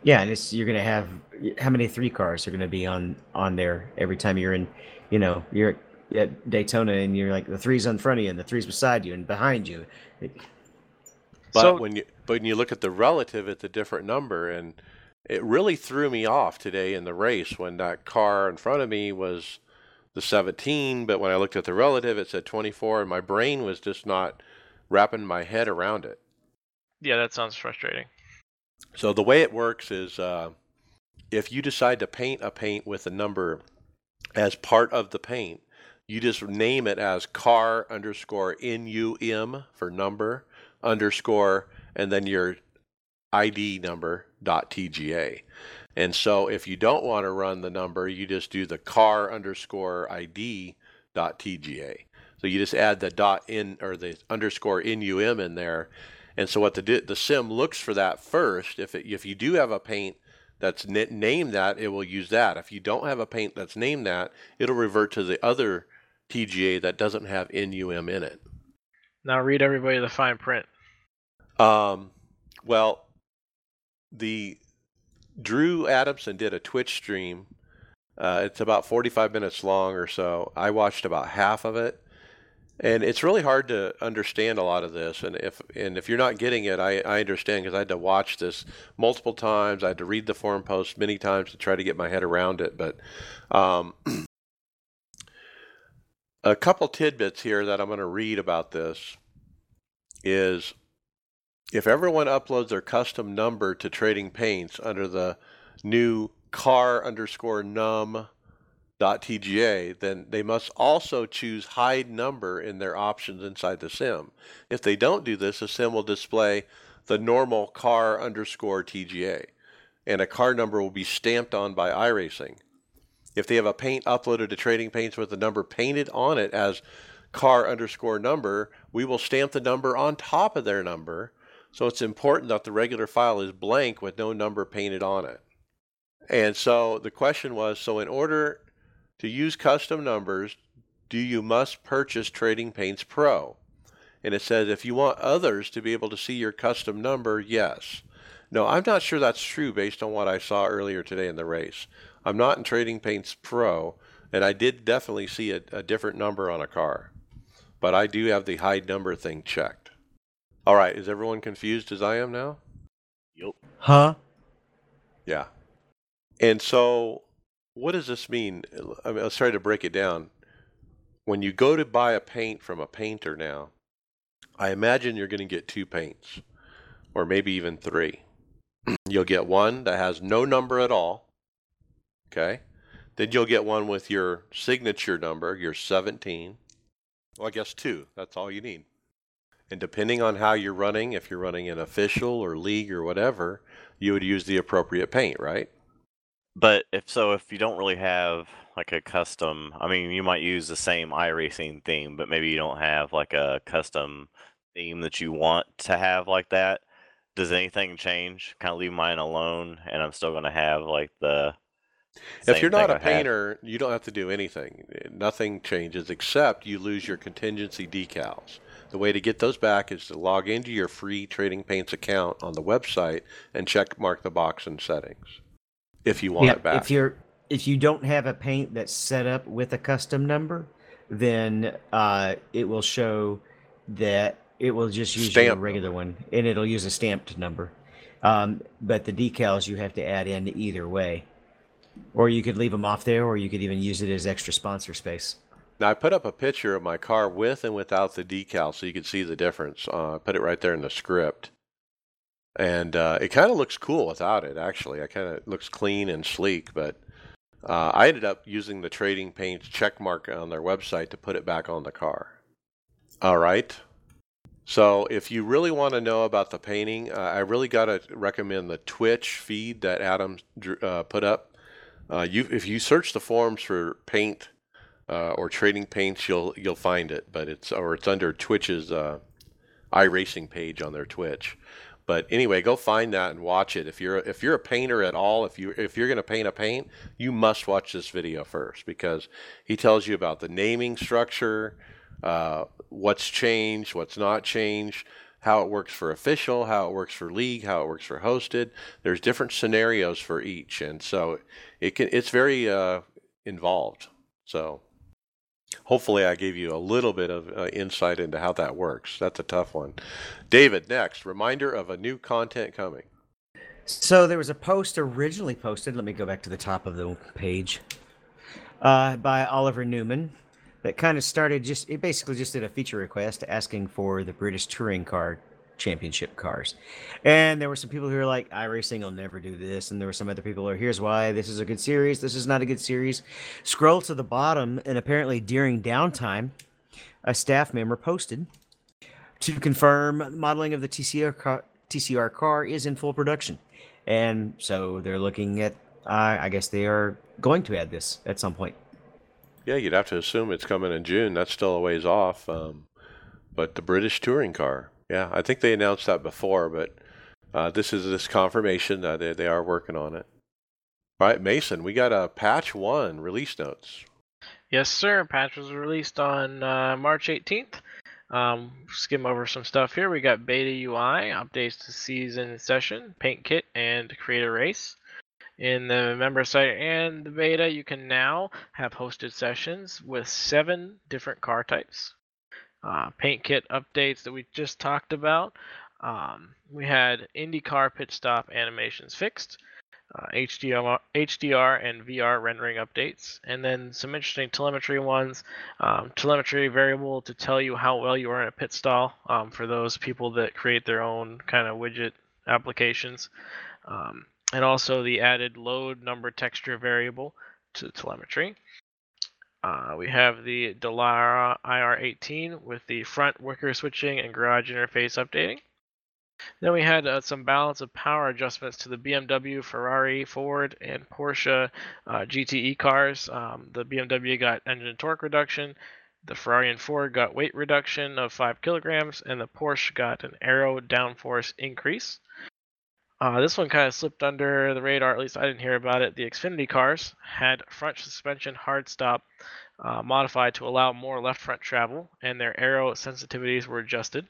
Yeah, and it's you're gonna have how many three cars are gonna be on on there every time you're in, you know, you're at Daytona and you're like the three's in front of you and the three's beside you and behind you. But so, when you but when you look at the relative, it's a different number, and it really threw me off today in the race when that car in front of me was the 17, but when I looked at the relative, it said 24, and my brain was just not wrapping my head around it. Yeah, that sounds frustrating. So the way it works is uh, if you decide to paint a paint with a number as part of the paint, you just name it as car underscore NUM for number underscore and then your ID number dot TGA. And so if you don't want to run the number, you just do the car underscore ID dot TGA. So you just add the dot in or the underscore NUM in there and so what the the sim looks for that first. If it, if you do have a paint that's named that, it will use that. If you don't have a paint that's named that, it'll revert to the other TGA that doesn't have NUM in it. Now read everybody the fine print. Um, well, the Drew Adamson did a Twitch stream. Uh, it's about 45 minutes long or so. I watched about half of it and it's really hard to understand a lot of this and if and if you're not getting it i, I understand because i had to watch this multiple times i had to read the forum post many times to try to get my head around it but um, [clears throat] a couple tidbits here that i'm going to read about this is if everyone uploads their custom number to trading paints under the new car underscore num .tga, then they must also choose hide number in their options inside the sim. If they don't do this, the sim will display the normal car underscore TGA, and a car number will be stamped on by iRacing. If they have a paint uploaded to Trading Paints with the number painted on it as car underscore number, we will stamp the number on top of their number. So it's important that the regular file is blank with no number painted on it. And so the question was so in order to use custom numbers, do you must purchase Trading Paints Pro? And it says if you want others to be able to see your custom number, yes. No, I'm not sure that's true based on what I saw earlier today in the race. I'm not in Trading Paints Pro, and I did definitely see a, a different number on a car. But I do have the hide number thing checked. All right, is everyone confused as I am now? Yep. Huh? Yeah. And so what does this mean? I mean, let's try to break it down. When you go to buy a paint from a painter now, I imagine you're going to get two paints, or maybe even three. [clears throat] you'll get one that has no number at all. Okay. Then you'll get one with your signature number, your 17. Well, I guess two. That's all you need. And depending on how you're running, if you're running an official or league or whatever, you would use the appropriate paint, right? But if so, if you don't really have like a custom, I mean, you might use the same iRacing theme, but maybe you don't have like a custom theme that you want to have like that. Does anything change? Kind of leave mine alone, and I'm still going to have like the If you're not a I had. painter, you don't have to do anything. Eh, nothing changes except you lose your contingency decals. The way to get those back is to log into your free Trading Paints account on the website and check mark the box in settings. If you want Yeah, it back. if you're if you don't have a paint that's set up with a custom number, then uh, it will show that it will just use your Stamp regular one, and it'll use a stamped number. Um, but the decals you have to add in either way, or you could leave them off there, or you could even use it as extra sponsor space. Now I put up a picture of my car with and without the decal, so you can see the difference. Uh, I put it right there in the script, and uh, it kind of looks cool without it. Actually, I kind of looks clean and sleek. But uh, I ended up using the Trading Paints check mark on their website to put it back on the car. All right. So if you really want to know about the painting, uh, I really got to recommend the Twitch feed that Adam uh, put up. Uh, you, if you search the forums for paint uh, or trading paints, you'll you'll find it. But it's or it's under Twitch's iRacing page on their Twitch. But anyway, go find that and watch it. If you're if you're a painter at all, if you if you're going to paint a paint, you must watch this video first because he tells you about the naming structure, uh, what's changed, what's not changed, how it works for official, how it works for league, how it works for hosted. There's different scenarios for each, and so it can it's very uh, involved. So hopefully I gave you a little bit of uh, insight into how that works. That's a tough one. David, next reminder of a new content coming. So there was a post originally posted. Let me go back to the top of the page uh, by Oliver Newman that kind of started just it basically just did a feature request asking for the British Touring Car Championship cars, and there were some people who were like, "iRacing will never do this," and there were some other people who are, "Here's why this is a good series. This is not a good series." Scroll to the bottom, and apparently during downtime, a staff member posted to confirm modeling of the TCR car, TCR car is in full production. And so they're looking at, uh, I guess they are going to add this at some point. Yeah, you'd have to assume it's coming in June. That's still a ways off. Um, but the British touring car, yeah, I think they announced that before, but uh, this is this confirmation that they, they are working on it. All right, Mason, we got a patch one release notes. Yes, sir. Patch was released on uh, March 18th. Um, skim over some stuff here. We got beta UI, updates to season session, paint kit, and create a race. In the member site and the beta, you can now have hosted sessions with seven different car types. Uh, paint kit updates that we just talked about. Um, we had IndyCar pit stop animations fixed uh, HDR, HDR and VR rendering updates, and then some interesting telemetry ones. Um, telemetry variable to tell you how well you are in a pit stall um, for those people that create their own kind of widget applications, um, and also the added load number texture variable to telemetry. Uh, we have the Dallara IR18 with the front wicker switching and garage interface updating. Then we had uh, some balance of power adjustments to the BMW, Ferrari, Ford, and Porsche uh, GTE cars. Um, the BMW got engine torque reduction, the Ferrari and Ford got weight reduction of 5 kilograms, and the Porsche got an aero downforce increase. Uh, this one kind of slipped under the radar, at least I didn't hear about it. The Xfinity cars had front suspension hard stop uh, modified to allow more left front travel, and their aero sensitivities were adjusted.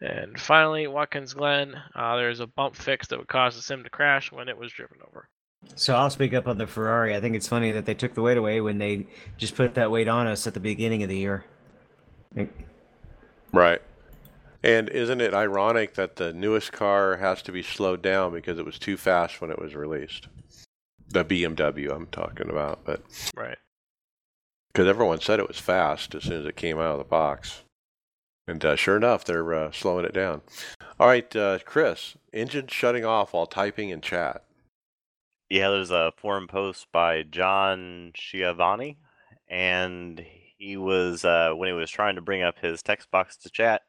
And finally, Watkins Glen, uh, there's a bump fix that would cause the sim to crash when it was driven over. So I'll speak up on the Ferrari. I think it's funny that they took the weight away when they just put that weight on us at the beginning of the year. Right. And isn't it ironic that the newest car has to be slowed down because it was too fast when it was released? The BMW I'm talking about, but Right. because everyone said it was fast as soon as it came out of the box. And uh, sure enough, they're uh, slowing it down. All right, uh, Chris, engine shutting off while typing in chat. Yeah, there's a forum post by John Schiavone, and he was uh, when he was trying to bring up his text box to chat,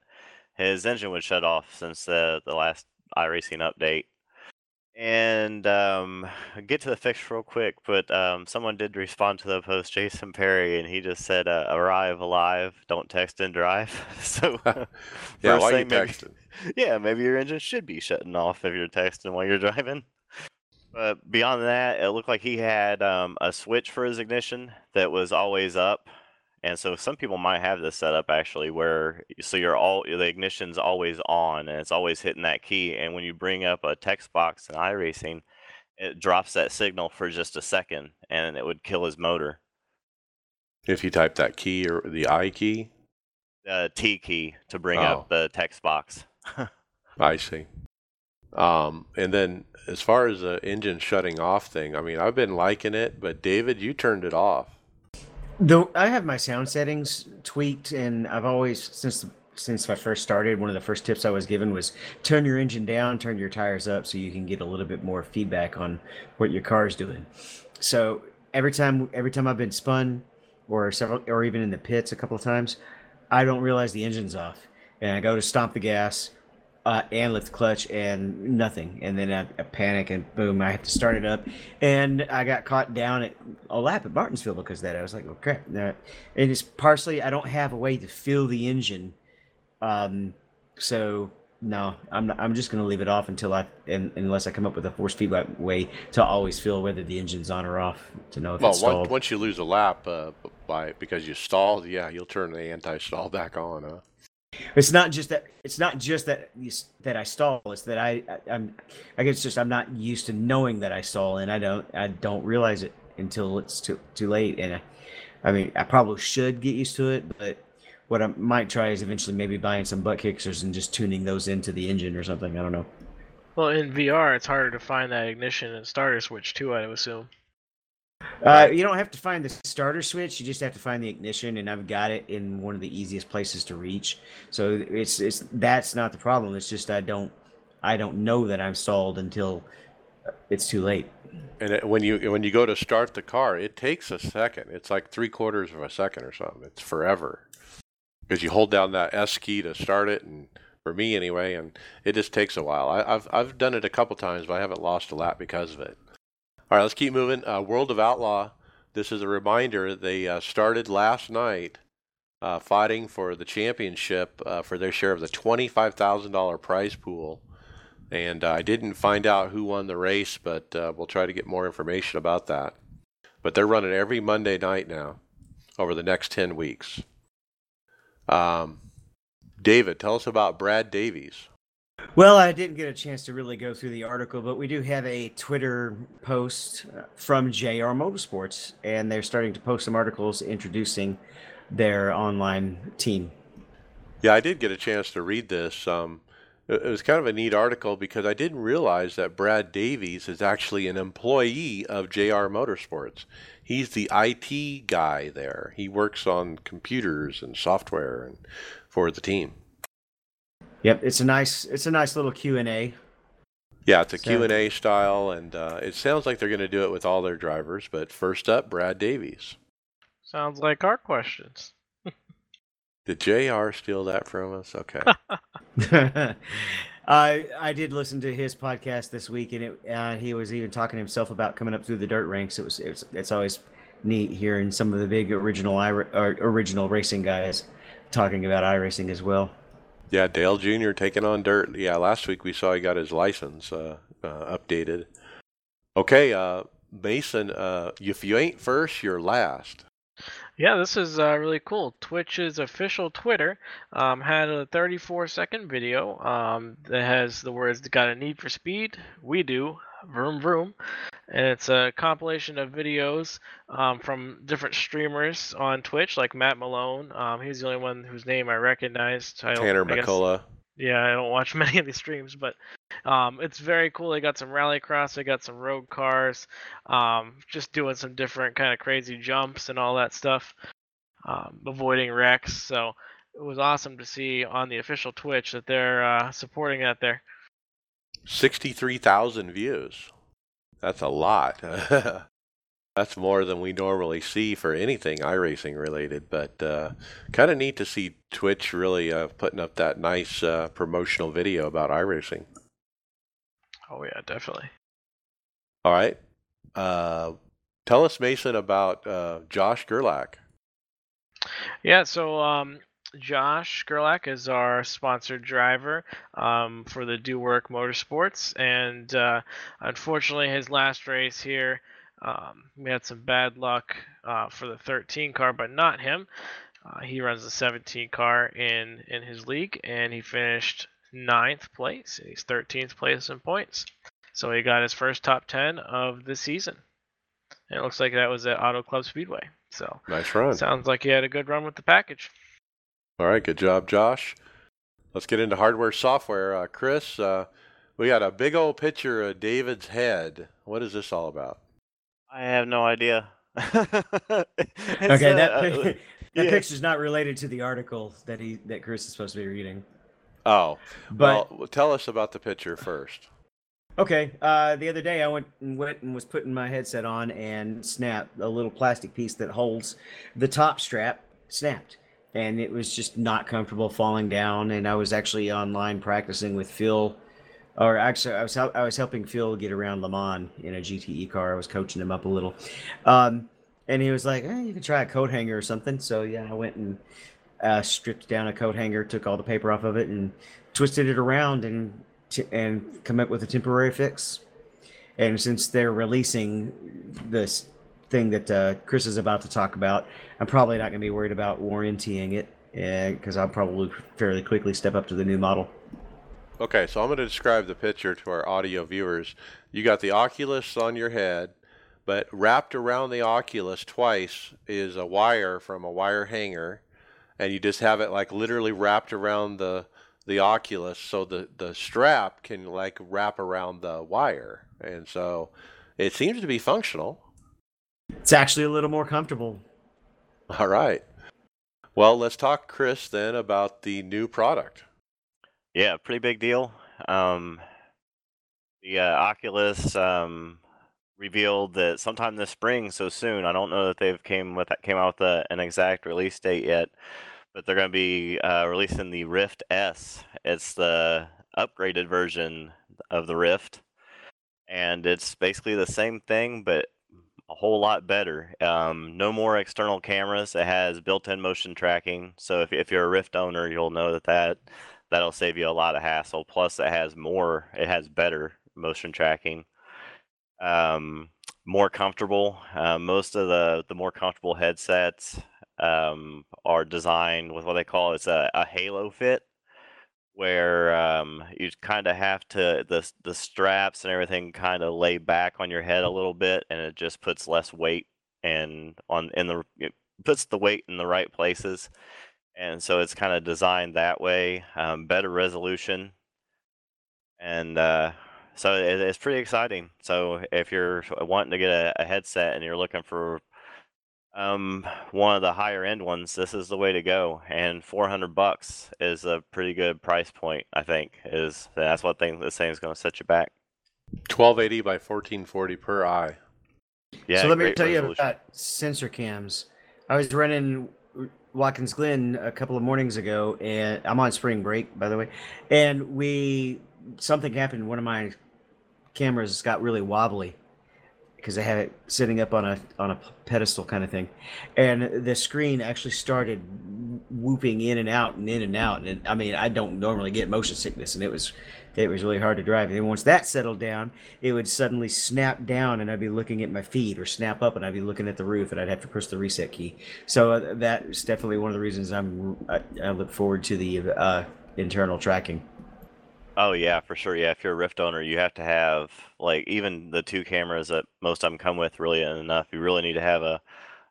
his engine would shut off since the the last iRacing update. And um, get to the fix real quick, but um, someone did respond to the post, Jason Perry, and he just said, uh, "Arrive alive, don't text and drive." [laughs] so, [laughs] Yeah, why you thing, maybe- texting? [laughs] yeah, maybe your engine should be shutting off if you're texting while you're driving. But beyond that, it looked like he had um, a switch for his ignition that was always up. And so some people might have this setup actually where so you're all the ignition's always on and it's always hitting that key. And when you bring up a text box in iRacing, it drops that signal for just a second and it would kill his motor. If you type that key or the I key, The T key to bring Oh. up the text box. [laughs] I see. Um, and then as far as the engine shutting off thing, I mean, I've been liking it, but David, you turned it off. Though I have my sound settings tweaked, and I've always since since I first started, one of the first tips I was given was turn your engine down, turn your tires up, so you can get a little bit more feedback on what your car's doing. So every time every time I've been spun, or several, or even in the pits a couple of times, I don't realize the engine's off, and I go to stomp the gas. Uh, and lift the clutch and nothing. And then I, I panic and boom i have to start it up. And i got caught down at a lap at martinsville because of that. I was like oh crap. And it's partially i don't have a way to feel the engine. Um so no i'm not, i'm just going to leave it off until i and, unless i come up with a force feedback way to always feel whether the engine's on or off to know if Well, it's once, stalled. once you lose a lap uh, by because you stalled, yeah, you'll turn the anti-stall [laughs] back on, huh? It's not just that. It's not just that that I stall. It's that I, I I'm. I guess just I'm not used to knowing that I stall, and I don't. I don't realize it until it's too too late. And I, I mean, I probably should get used to it, but what I might try is eventually maybe buying some butt kickers and just tuning those into the engine or something. I don't know. Well, in VR, it's harder to find that ignition and starter switch too. I assume. Uh, you don't have to find the starter switch. You just have to find the ignition, and I've got it in one of the easiest places to reach. So it's it's that's not the problem. It's just I don't I don't know that I'm stalled until it's too late. And it, when you when you go to start the car, it takes a second. It's like three quarters of a second or something. It's forever because you hold down that S key to start it, and for me anyway, and it just takes a while. I, I've I've done it a couple times, but I haven't lost a lap because of it. All right, let's keep moving. Uh, World of Outlaw. This is a reminder. They uh, started last night uh, fighting for the championship uh, for their share of the twenty-five thousand dollar prize pool. And uh, I didn't find out who won the race, but uh, we'll try to get more information about that. But they're running every Monday night now over the next 10 weeks. Um, David, tell us about Brad Davies. Well, I didn't get a chance to really go through the article, but we do have a Twitter post uh, from JR Motorsports, and they're starting to post some articles introducing their online team. Yeah, I did get a chance to read this. Um, it was kind of a neat article because I didn't realize that Brad Davies is actually an employee of JR Motorsports. He's the IT guy there. He works on computers and software and for the team. Yep, it's a nice it's a nice little Q and A. Yeah, it's a So- Q&A style, and uh, it sounds like they're going to do it with all their drivers. But first up, Brad Davies. Sounds like our questions. [laughs] Did JR steal that from us? Okay. [laughs] [laughs] I I did listen to his podcast this week, and it uh, he was even talking to himself about coming up through the dirt ranks. It was it's it's always neat hearing some of the big original I or original racing guys talking about iRacing as well. Yeah, Dale Jr. taking on dirt. Yeah, last week we saw he got his license uh, uh, updated. Okay, uh, Mason, uh, if you ain't first, you're last. Yeah, this is uh, really cool. Twitch's official Twitter um, had a 34 second video um, that has the words "Got a need for speed? We do." Vroom vroom, and it's a compilation of videos um, from different streamers on Twitch, like Matt Malone. Um, he's the only one whose name I recognized. I Tanner McCullough. Yeah, I don't watch [laughs] many of these streams, but um, it's very cool. They got some rallycross, they got some road cars, um, just doing some different kind of crazy jumps and all that stuff, um, avoiding wrecks. So it was awesome to see on the official Twitch that they're uh, supporting that there. 63,000 views. That's a lot. [laughs] That's more than we normally see for anything iRacing related, but uh, kind of neat to see Twitch really uh, putting up that nice uh, promotional video about iRacing. Oh yeah, definitely. All right. Uh, tell us, Mason, about uh, Josh Gerlach. Yeah, so um, Josh Gerlach is our sponsored driver um, for the Do Work Motorsports, and uh, unfortunately, his last race here, um, we had some bad luck uh, for the 13 car, but not him. Uh, he runs the 17 car in in his league, and he finished ninth place. He's 13th place in points, so he got his first top 10 of the season. And it looks like that was at Auto Club Speedway. So Nice run. sounds like he had a good run with the package. All right, good job, Josh. Let's get into hardware software. Uh, Chris, uh, we got a big old picture of David's head. What is this all about? I have no idea. [laughs] Okay, uh, that pic- [laughs] that yeah. picture's not related to the article that he that Chris is supposed to be reading. Oh, But well, tell us about the picture first. okay, uh, the other day I went and went and was putting my headset on and snapped a little plastic piece that holds the top strap snapped, and it was just not comfortable falling down. And I was actually online practicing with Phil, or actually I was hel- I was helping Phil get around Le Mans in a GTE car. I was coaching him up a little, um, and he was like, eh, "You can try a coat hanger or something." So yeah, I went and uh, stripped down a coat hanger, took all the paper off of it, and twisted it around and t- and come up with a temporary fix. And since they're releasing this thing that uh, Chris is about to talk about, I'm probably not going to be worried about warrantying it because I'll probably fairly quickly step up to the new model. Okay, so I'm going to describe the picture to our audio viewers. You got the Oculus on your head, but wrapped around the Oculus twice is a wire from a wire hanger, and you just have it like literally wrapped around the the Oculus, so the the strap can like wrap around the wire, and so it seems to be functional. It's actually a little more comfortable. All right. Well, let's talk, Chris, then about the new product. Yeah, pretty big deal. Um, the uh, Oculus um, revealed that sometime this spring, so soon. I don't know that they've came with came out with a, an exact release date yet, but they're going to be uh, releasing the Rift S. It's the upgraded version of the Rift, and it's basically the same thing, but a whole lot better. Um, no more external cameras. It has built-in motion tracking. So if if you're a Rift owner, you'll know that that that'll save you a lot of hassle. Plus, it has more. It has better motion tracking. Um, more comfortable. Uh, most of the the more comfortable headsets um, are designed with what they call it's a, a halo fit, where um, you kind of have to the the straps and everything kind of lay back on your head a little bit, and it just puts less weight and on in the it puts the weight in the right places, and so it's kind of designed that way. Um, better resolution, and uh, so it, it's pretty exciting. So if you're wanting to get a, a headset and you're looking for um, one of the higher end ones, this is the way to go. And 400 bucks is a pretty good price point. I think is that's what thing this thing is going to set you back. 1280 by 1440 per eye. Yeah. so let me great tell you about sensor cams. I was running Watkins Glen a couple of mornings ago, and I'm on spring break, by the way. And we something happened. One of my cameras got really wobbly because I had it sitting up on a on a pedestal kind of thing, and the screen actually started whooping in and out and in and out. And I mean, I don't normally get motion sickness, and it was it was really hard to drive. And once that settled down, it would suddenly snap down, and I'd be looking at my feet, or snap up, and I'd be looking at the roof, and I'd have to push the reset key. So uh, that's definitely one of the reasons I'm I, I look forward to the uh, internal tracking. Oh yeah, for sure. Yeah, if you're a Rift owner, you have to have like even the two cameras that most of them come with really isn't enough. You really need to have a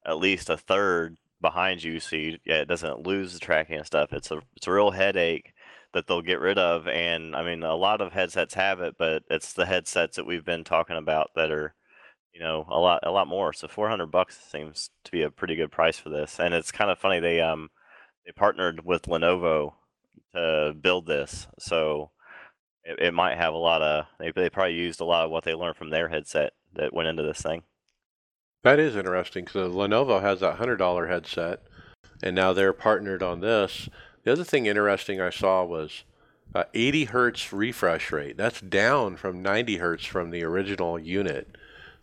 at least a third behind you so you, yeah, it doesn't lose the tracking and stuff. It's a it's a real headache that they'll get rid of. And I mean, a lot of headsets have it, but it's the headsets that we've been talking about that are, you know, a lot a lot more. So 400 bucks seems to be a pretty good price for this. And it's kind of funny they um they partnered with Lenovo to build this. So it, it might have a lot of they, they probably used a lot of what they learned from their headset that went into this thing. That is interesting because Lenovo has that hundred dollar headset, and now they're partnered on this. The other thing interesting I saw was uh, 80 hertz refresh rate. That's down from 90 hertz from the original unit,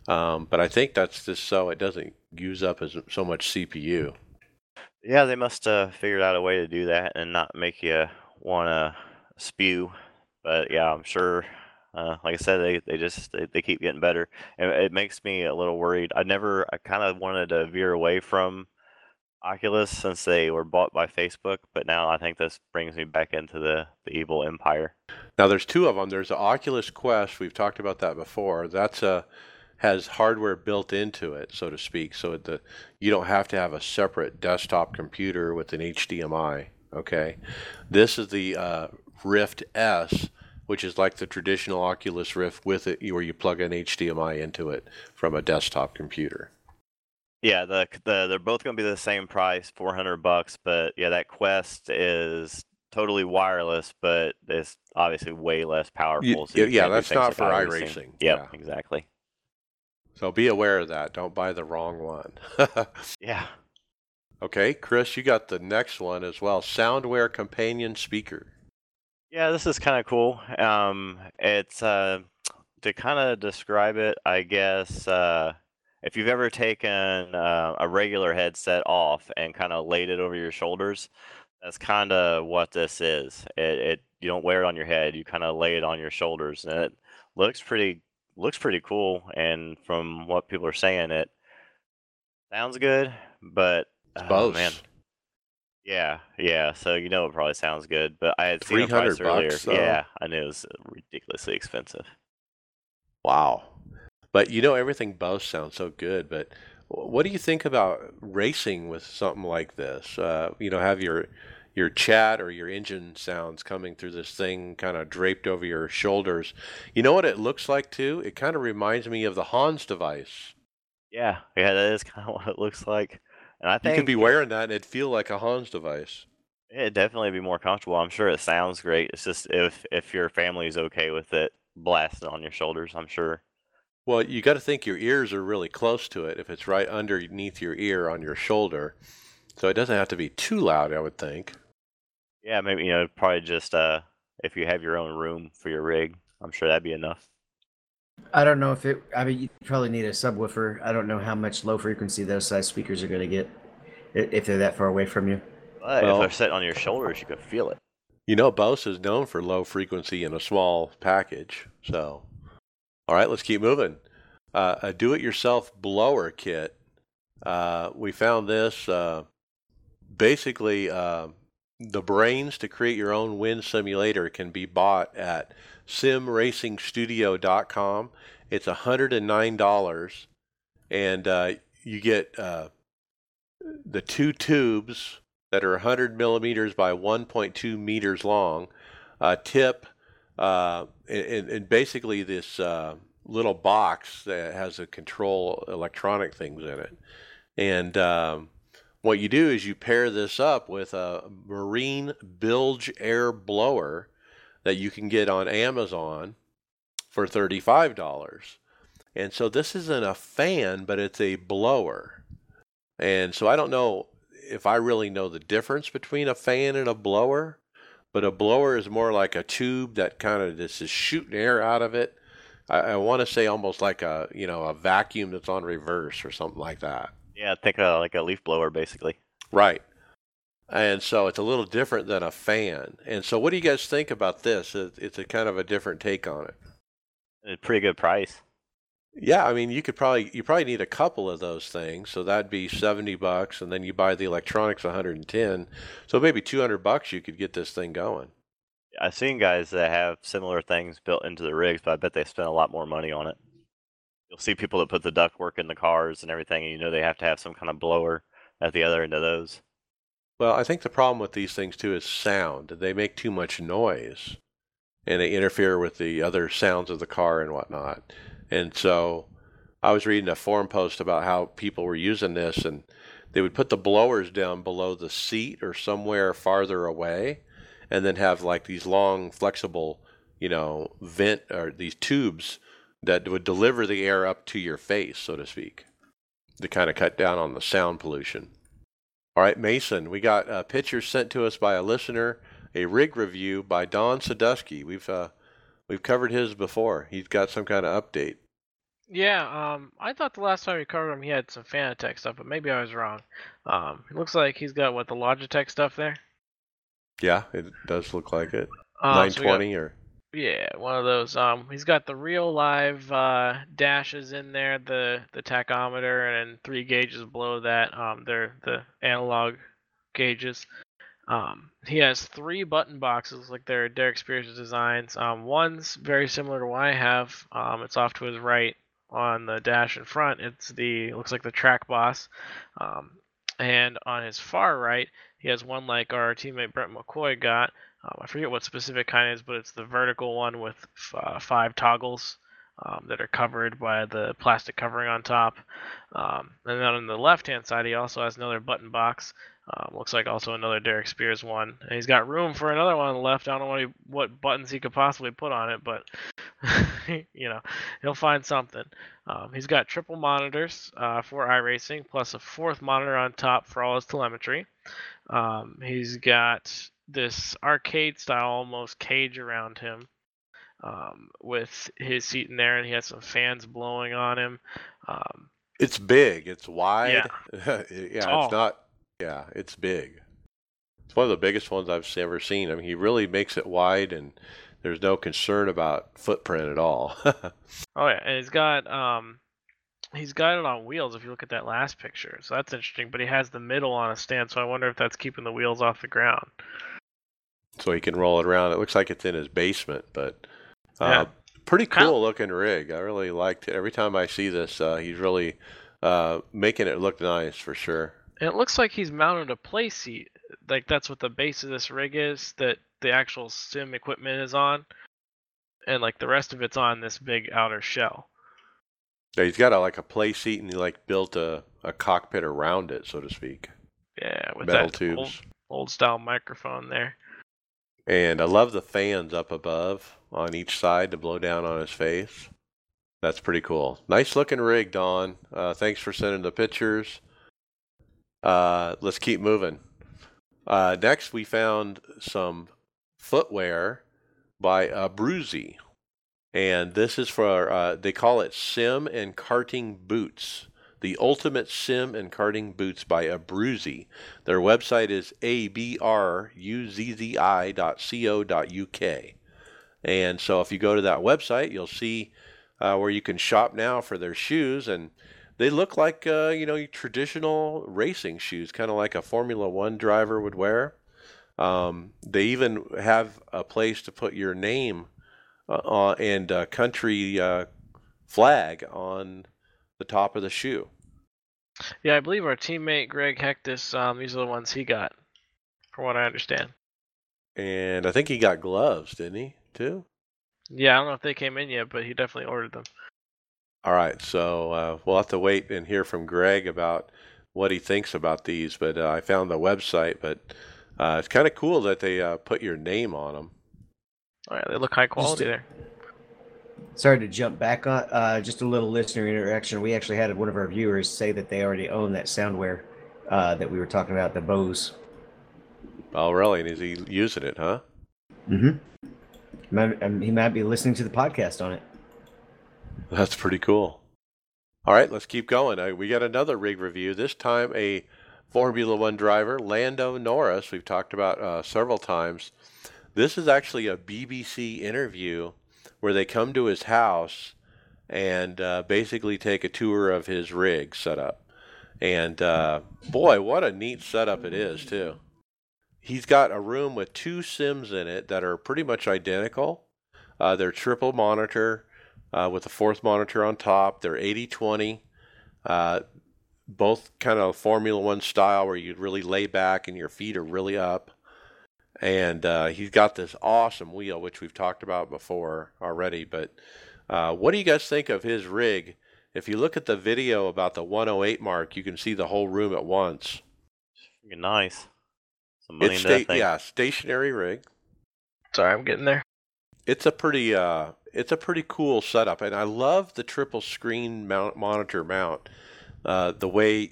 um, but I think that's just so it doesn't use up as so much CPU. Yeah, they must have figured out a way to do that and not make you want to spew. But yeah, I'm sure. Uh, like I said, they, they just they, they keep getting better, and it makes me a little worried. I never I kind of wanted to veer away from Oculus since they were bought by Facebook, but now I think this brings me back into the the evil empire. Now there's two of them. There's the Oculus Quest. We've talked about that before. That's a has hardware built into it, so to speak. So the you don't have to have a separate desktop computer with an HDMI. Okay, this is the uh, Rift S, which is like the traditional Oculus Rift with it, where you plug an HDMI into it from a desktop computer. Yeah, the the they're both going to be the same price, four hundred bucks. But yeah, that Quest is totally wireless, but it's obviously way less powerful. so yeah, that's not for iRacing. iRacing. Yep, Yeah. exactly. So be aware of that. Don't buy the wrong one. [laughs] Yeah. okay, Chris, you got the next one as well. SoundWear companion speaker. Yeah, this is kind of cool. Um, it's uh, to kind of describe it, I guess. Uh, if you've ever taken uh, a regular headset off and kind of laid it over your shoulders, that's kind of what this is. It, it you don't wear it on your head; you kind of lay it on your shoulders, and it looks pretty looks pretty cool. And from what people are saying, it sounds good, but It's oh, Bose. man, yeah, yeah. So you know it probably sounds good, but I had seen a 300 price earlier. bucks, though. Yeah, I knew it was ridiculously expensive. Wow. But you know, everything Bose sounds so good. But what do you think about racing with something like this? Uh, you know, have your your chat or your engine sounds coming through this thing kind of draped over your shoulders. You know what it looks like too? It kind of reminds me of the Hans device. Yeah, yeah, that is kind of [laughs] what it looks like. And I You could be wearing that and it'd feel like a Hans device. it'd definitely be more comfortable. I'm sure it sounds great. It's just if if your family's okay with it blasting on your shoulders, I'm sure. Well, you got to think your ears are really close to it if it's right underneath your ear on your shoulder. So it doesn't have to be too loud, I would think. Yeah, maybe you know, probably just uh if you have your own room for your rig, I'm sure that'd be enough. I don't know if it. I mean, you probably need a subwoofer. I don't know how much low frequency those size speakers are going to get if they're that far away from you. But Well- if they're set on your shoulders, you could feel it. You know, Bose is known for low frequency in a small package. So, all right, let's keep moving. Uh, a do-it-yourself blower kit. Uh, we found this. Uh, basically, uh, the brains to create your own wind simulator can be bought at simracingstudio.com. It's $109, and uh, you get uh, the two tubes that are 100 millimeters by 1.2 meters long, uh, tip, uh, and, and basically this uh, little box that has a control electronic things in it. And um, what you do is you pair this up with a marine bilge air blower that you can get on Amazon for $35. And so this isn't a fan, but it's a blower. And so I don't know if I really know the difference between a fan and a blower, but a blower is more like a tube that kind of just is shooting air out of it. I, I want to say almost like a you know a vacuum that's on reverse or something like that. Yeah, think of like a leaf blower basically. Right. And so it's a little different than a fan. And so what do you guys think about this? It's a kind of a different take on it. It's a pretty good price. Yeah, I mean, you could probably you probably need a couple of those things, so that'd be seventy bucks, and then you buy the electronics one hundred and ten, so maybe two hundred bucks you could get this thing going. I've seen guys that have similar things built into the rigs, but I bet they spend a lot more money on it. You'll see people that put the ductwork in the cars and everything, and you know they have to have some kind of blower at the other end of those. Well, I think the problem with these things too is sound. They make too much noise, and they interfere with the other sounds of the car and whatnot. And so, I was reading a forum post about how people were using this, and they would put the blowers down below the seat or somewhere farther away, and then have like these long, flexible, you know, vent or these tubes that would deliver the air up to your face, so to speak, to kind of cut down on the sound pollution. All right, Mason, we got a picture sent to us by a listener, a rig review by Don Sadusky. We've uh, we've covered his before. He's got some kind of update. Yeah, um, I thought the last time we covered him, he had some Fanatec stuff, but maybe I was wrong. Um, it looks like he's got what the Logitech stuff there. Yeah, it does look like it. Um, so got- 920 or yeah, one of those. Um, he's got the real live uh, dashes in there, the the tachometer, and three gauges below that. Um, they're the analog gauges. Um, he has three button boxes, like they're Derek Speare's designs. Um, one's very similar to what I have. Um, it's off to his right on the dash in front. It's the looks like the track boss. Um, and on his far right, he has one like our teammate Brent McCoy got. Um, I forget what specific kind is, but it's the vertical one with uh, five toggles um, that are covered by the plastic covering on top. Um, and then on the left hand side, he also has another button box. Um, looks like also another Derek Speare's one. And he's got room for another one on the left. I don't know what, he, what buttons he could possibly put on it, but [laughs] you know, he'll find something. Um, he's got triple monitors uh, for iRacing, plus a fourth monitor on top for all his telemetry. Um, he's got this arcade style almost cage around him um, with his seat in there, and he has some fans blowing on him. Um, it's big, it's wide. Yeah, [laughs] yeah it's Tall. not yeah, it's big. It's one of the biggest ones I've ever seen. I mean, he really makes it wide and there's no concern about footprint at all. [laughs] oh yeah, and he's got um he's got it on wheels if you look at that last picture. So that's interesting, but he has the middle on a stand, so I wonder if that's keeping the wheels off the ground. So he can roll it around. It looks like it's in his basement, but uh, Yeah. pretty cool looking rig. I really liked it. Every time I see this, uh, he's really uh, making it look nice for sure. And it looks like he's mounted a play seat. Like that's what the base of this rig is that the actual sim equipment is on. And like the rest of it's on this big outer shell. Yeah, he's got a, like a play seat and he like built a, a cockpit around it, so to speak. Yeah, with Metal that tubes. old, old style microphone there. And I love the fans up above on each side to blow down on his face. That's pretty cool. Nice looking rig, Don. Uh, thanks for sending the pictures. Uh, let's keep moving. Uh, next, we found some footwear by Bruzy. And this is for, uh, they call it Sim and Karting Boots. The Ultimate Sim and Karting Boots by Abruzzi. Their website is abruzzi.co.uk. And so if you go to that website, you'll see uh, where you can shop now for their shoes. And they look like, uh, you know, traditional racing shoes, kind of like a Formula One driver would wear. Um, they even have a place to put your name uh, uh, and uh, country uh, flag on the top of the shoe. Yeah, I believe our teammate Greg Hectus, um, these are the ones he got, from what I understand. And I think he got gloves, didn't he, too? Yeah, I don't know if they came in yet, but he definitely ordered them. All right, so uh, we'll have to wait and hear from Greg about what he thinks about these. But uh, I found the website, but uh, it's kind of cool that they uh, put your name on them. All right, they look high quality there. Sorry to jump back on. Uh, just a little listener interaction. We actually had one of our viewers say that they already own that SoundWear uh, that we were talking about, the Bose. Oh, really? And is he using it, huh? Mm-hmm. Might, um, he might be listening to the podcast on it. That's pretty cool. All right, let's keep going. Uh, we got another rig review. This time, a Formula One driver, Lando Norris. We've talked about uh, several times. This is actually a BBC interview where they come to his house and uh, basically take a tour of his rig setup. And uh, boy, what a neat setup it is, too. He's got a room with two Sims in it that are pretty much identical. Uh, they're triple monitor uh, with a fourth monitor on top. They're 80 20, uh, both kind of Formula One style where you really lay back and your feet are really up. And uh, he's got this awesome wheel, which we've talked about before already. But uh, what do you guys think of his rig? If you look at the video about the 108 mark, you can see the whole room at once. Nice. Some money It's into that sta- thing. yeah, stationary rig. Sorry, I'm getting there. it's a pretty uh it's a pretty cool setup and i love the triple screen mount monitor mount uh the way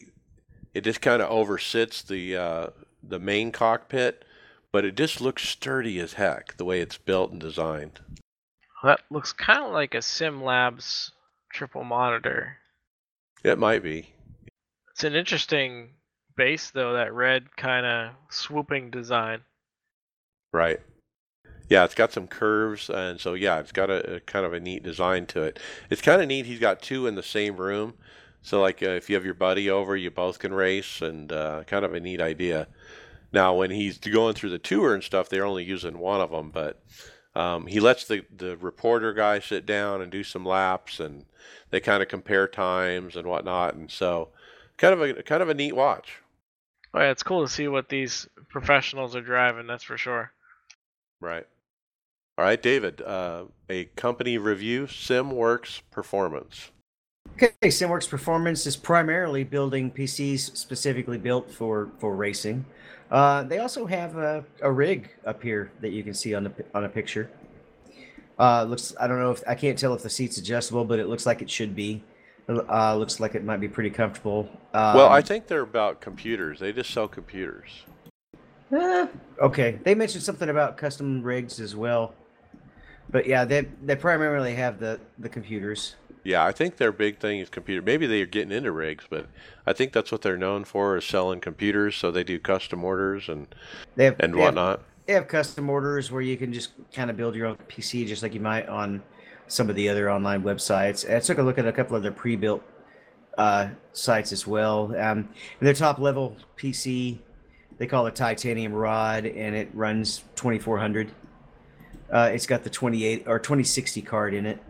it just kind of oversits the uh the main cockpit but it just looks sturdy as heck the way it's built and designed That looks kind of like a Sim Labs triple monitor. It might be. It's an interesting base though, that red kind of swooping design. Right. Yeah, it's got some curves, and so yeah, it's got a, a kind of a neat design to it. It's kind of neat. He's got two in the same room, so like uh, if you have your buddy over, you both can race, and uh, kind of a neat idea. Now, when he's going through the tour and stuff, they're only using one of them, but um, he lets the the reporter guy sit down and do some laps, and they kind of compare times and whatnot, and so kind of a kind of a neat watch. Oh yeah, it's cool to see what these professionals are driving. That's for sure. Right. All right, David. Uh, a company review: SimWorks Performance. Okay, SimWorks Performance is primarily building PCs specifically built for for racing. Uh, they also have a, a rig up here that you can see on the on a picture. Uh, looks I don't know if I can't tell if the seat's adjustable, but it looks like it should be. Uh, looks like it might be pretty comfortable. Um, Well, I think they're about computers. They just sell computers. eh, okay, they mentioned something about custom rigs as well, but yeah, they they primarily have the the computers. Yeah, I think their big thing is computer. Maybe they're getting into rigs, but I think that's what they're known for is selling computers. So they do custom orders and They have and they have- whatnot. They have custom orders where you can just kind of build your own PC just like you might on some of the other online websites. I took a look at a couple of their pre-built uh, sites as well. Um, their top level PC, they call it titanium rod, and it runs 2400. Uh, it's got the 28 or 2060 card in it,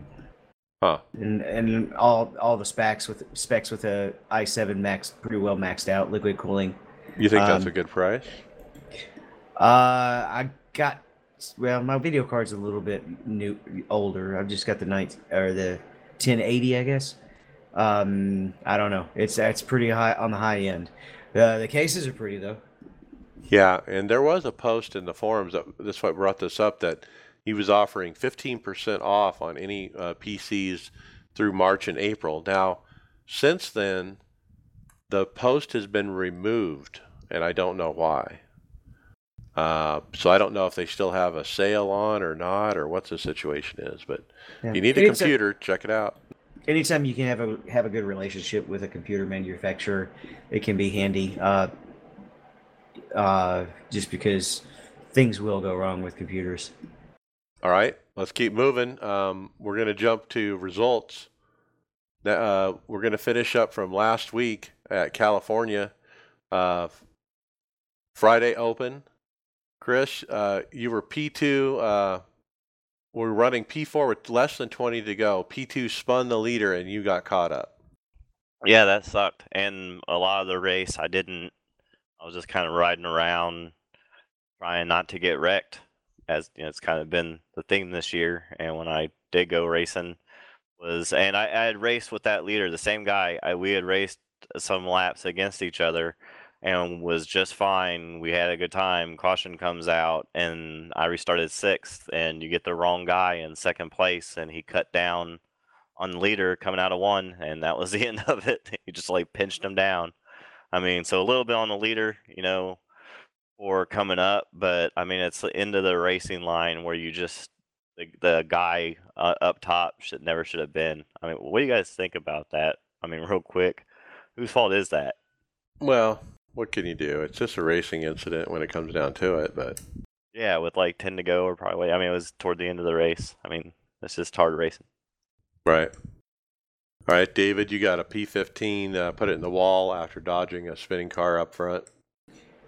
Huh. and and all all the specs with specs with a i7 max pretty well maxed out liquid cooling. You think that's Um, a good price? Uh, I got well, my video card's a little bit new, older. I've just got the night or the 1080, I guess. Um, I don't know. It's it's pretty high on the high end. Uh, the cases are pretty though. Yeah, and there was a post in the forums that this what brought this up that he was offering 15% off on any uh, PCs through March and April. Now, since then, the post has been removed, and I don't know why. Uh, so I don't know if they still have a sale on or not, or what the situation is. But Yeah. if you need a computer, check it out. Anytime you can have a have a good relationship with a computer manufacturer, it can be handy. Uh, uh, just because things will go wrong with computers. All right, let's keep moving. Um, we're going to jump to results. Uh, we're going to finish up from last week at California. Uh, Friday Open. Chris, uh, you were P2. Uh, we're running P4 with less than 20 to go. P2 spun the leader and you got caught up. Yeah, that sucked. And a lot of the race, I didn't. I was just kind of riding around, trying not to get wrecked, as you know, it's kind of been the thing this year. And when I did go racing, was and I, I had raced with that leader, the same guy. I we had raced some laps against each other, and was just fine. We had a good time. Caution comes out, and I restarted sixth. And you get the wrong guy in second place, and he cut down on the leader coming out of one, and that was [laughs] the end of it. He just like pinched him down. I mean, so a little bit on the leader, you know, for coming up, but I mean, it's the end of the racing line where you just the, the guy uh, up top should never should have been. I mean, what do you guys think about that? I mean, real quick, whose fault is that? Well, what can you do? It's just a racing incident when it comes down to it. But Yeah, with like ten to go, or probably. I mean, it was toward the end of the race. I mean, it's just hard racing. right. All right, David, you got a P15. Uh, put it in the wall after dodging a spinning car up front.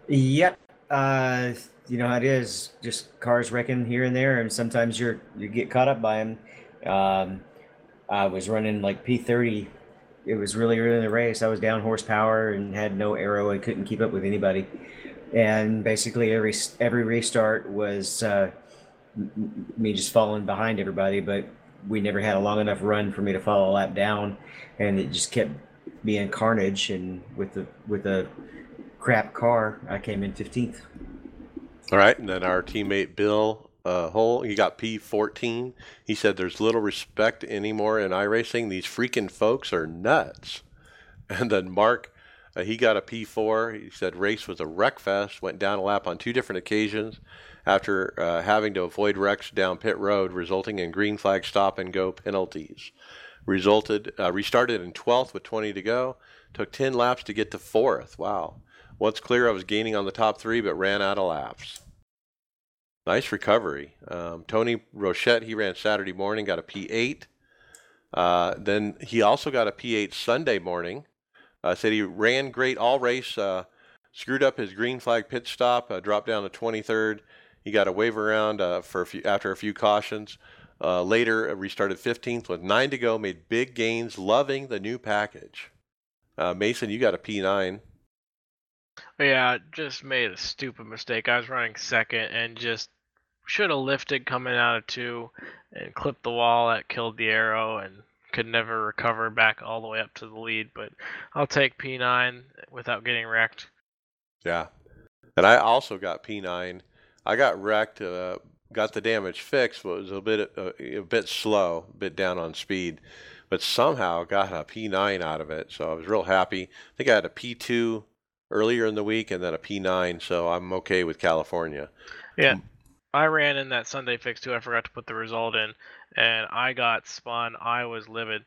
Yep. Uh, you know how it is. Just cars wrecking here and there, and sometimes you're you get caught up by them. Um, I was running like P30. It was really early in the race. I was down horsepower and had no aero and couldn't keep up with anybody. And basically every every restart was uh, me just falling behind everybody. But we never had a long enough run for me to follow a lap down, and it just kept being carnage. And with the with the crap car, I came in 15th. All right, and then our teammate Bill uh, Hull, he got P14. He said there's little respect anymore in iRacing. These freaking folks are nuts. [laughs] And then Mark, uh, he got a P4. He said race was a wreck fest. Went down a lap on two different occasions after uh, having to avoid wrecks down pit road, resulting in green flag stop and go penalties. resulted uh, restarted in 12th with 20 to go. Took 10 laps to get to fourth. Wow. Once clear, I was gaining on the top three, but ran out of laps. Nice recovery. Um, Tony Rochette, he ran Saturday morning, got a P8. Uh, then he also got a P8 Sunday morning. Uh, said he ran great all race. Uh, screwed up his green flag pit stop, uh, dropped down to 23rd. He got a wave around uh, for a few, after a few cautions. Uh, later, restarted 15th with nine to go. Made big gains, loving the new package. Mason, you got a P9. Yeah, just made a stupid mistake. I was running second and just should have lifted coming out of two and clipped the wall that killed the aero and could never recover back all the way up to the lead. But I'll take P9 without getting wrecked. Yeah. And I also got P9. I got wrecked, uh, got the damage fixed, but was a bit uh, a bit slow, a bit down on speed, but somehow got a P9 out of it. So I was real happy. I think I had a P2 earlier in the week and then a P9, so I'm okay with California. Yeah. I ran in that Sunday fix too. I forgot to put the result in, and I got spun. I was livid.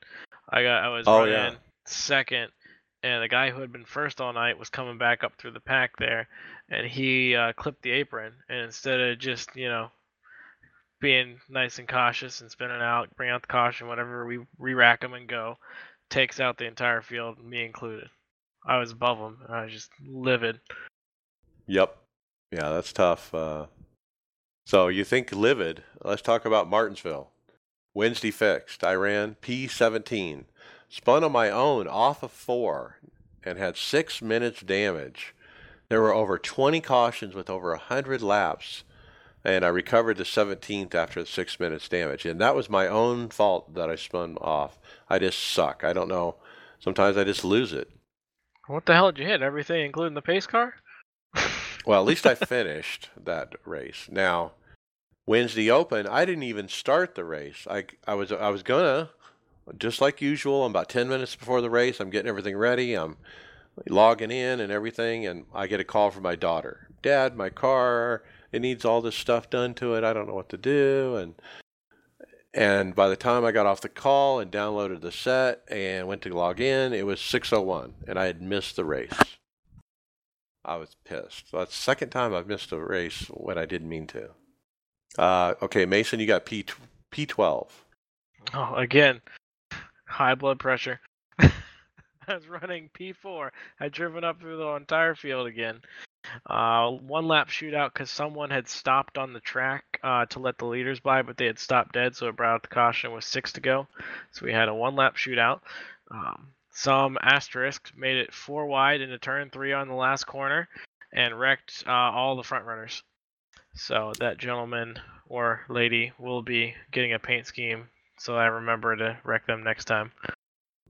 I got I was Oh, running yeah. second, and the guy who had been first all night was coming back up through the pack there, and he uh, clipped the apron. And instead of just you know being nice and cautious and spinning out, bring out the caution, whatever, we re-rack him and go, takes out the entire field, me included. I was above him. I was just livid. Yep. Yeah, that's tough. Uh, so you think livid? Let's talk about Martinsville. Wednesday fixed. I ran P17. Spun on my own off of four and had six minutes damage. There were over 20 cautions with over 100 laps, and I recovered the 17th after the six minutes damage. And that was my own fault that I spun off. I just suck. I don't know. Sometimes I just lose it. What the hell did you hit? Everything, including the pace car? Well, at least I [laughs] finished that race. Now, Wednesday Open, I didn't even start the race. I, I was I was gonna, just like usual. I'm about ten minutes before the race. I'm getting everything ready. I'm logging in and everything, and I get a call from my daughter. Dad, my car it needs all this stuff done to it. I don't know what to do. And and by the time I got off the call and downloaded the set and went to log in, it was 6:01, and I had missed the race. I was pissed. That's the second time I've missed a race when I didn't mean to. Uh, okay, Mason, you got P P12. Oh, again, high blood pressure. [laughs] I was running P4. I'd driven up through the entire field again. Uh, one lap shootout because someone had stopped on the track uh, to let the leaders by, but they had stopped dead, so it brought out the caution with six to go. So we had a one lap shootout. Um, some asterisk made it four wide into turn three on the last corner and wrecked uh, all the front runners. So that gentleman or lady will be getting a paint scheme so I remember to wreck them next time.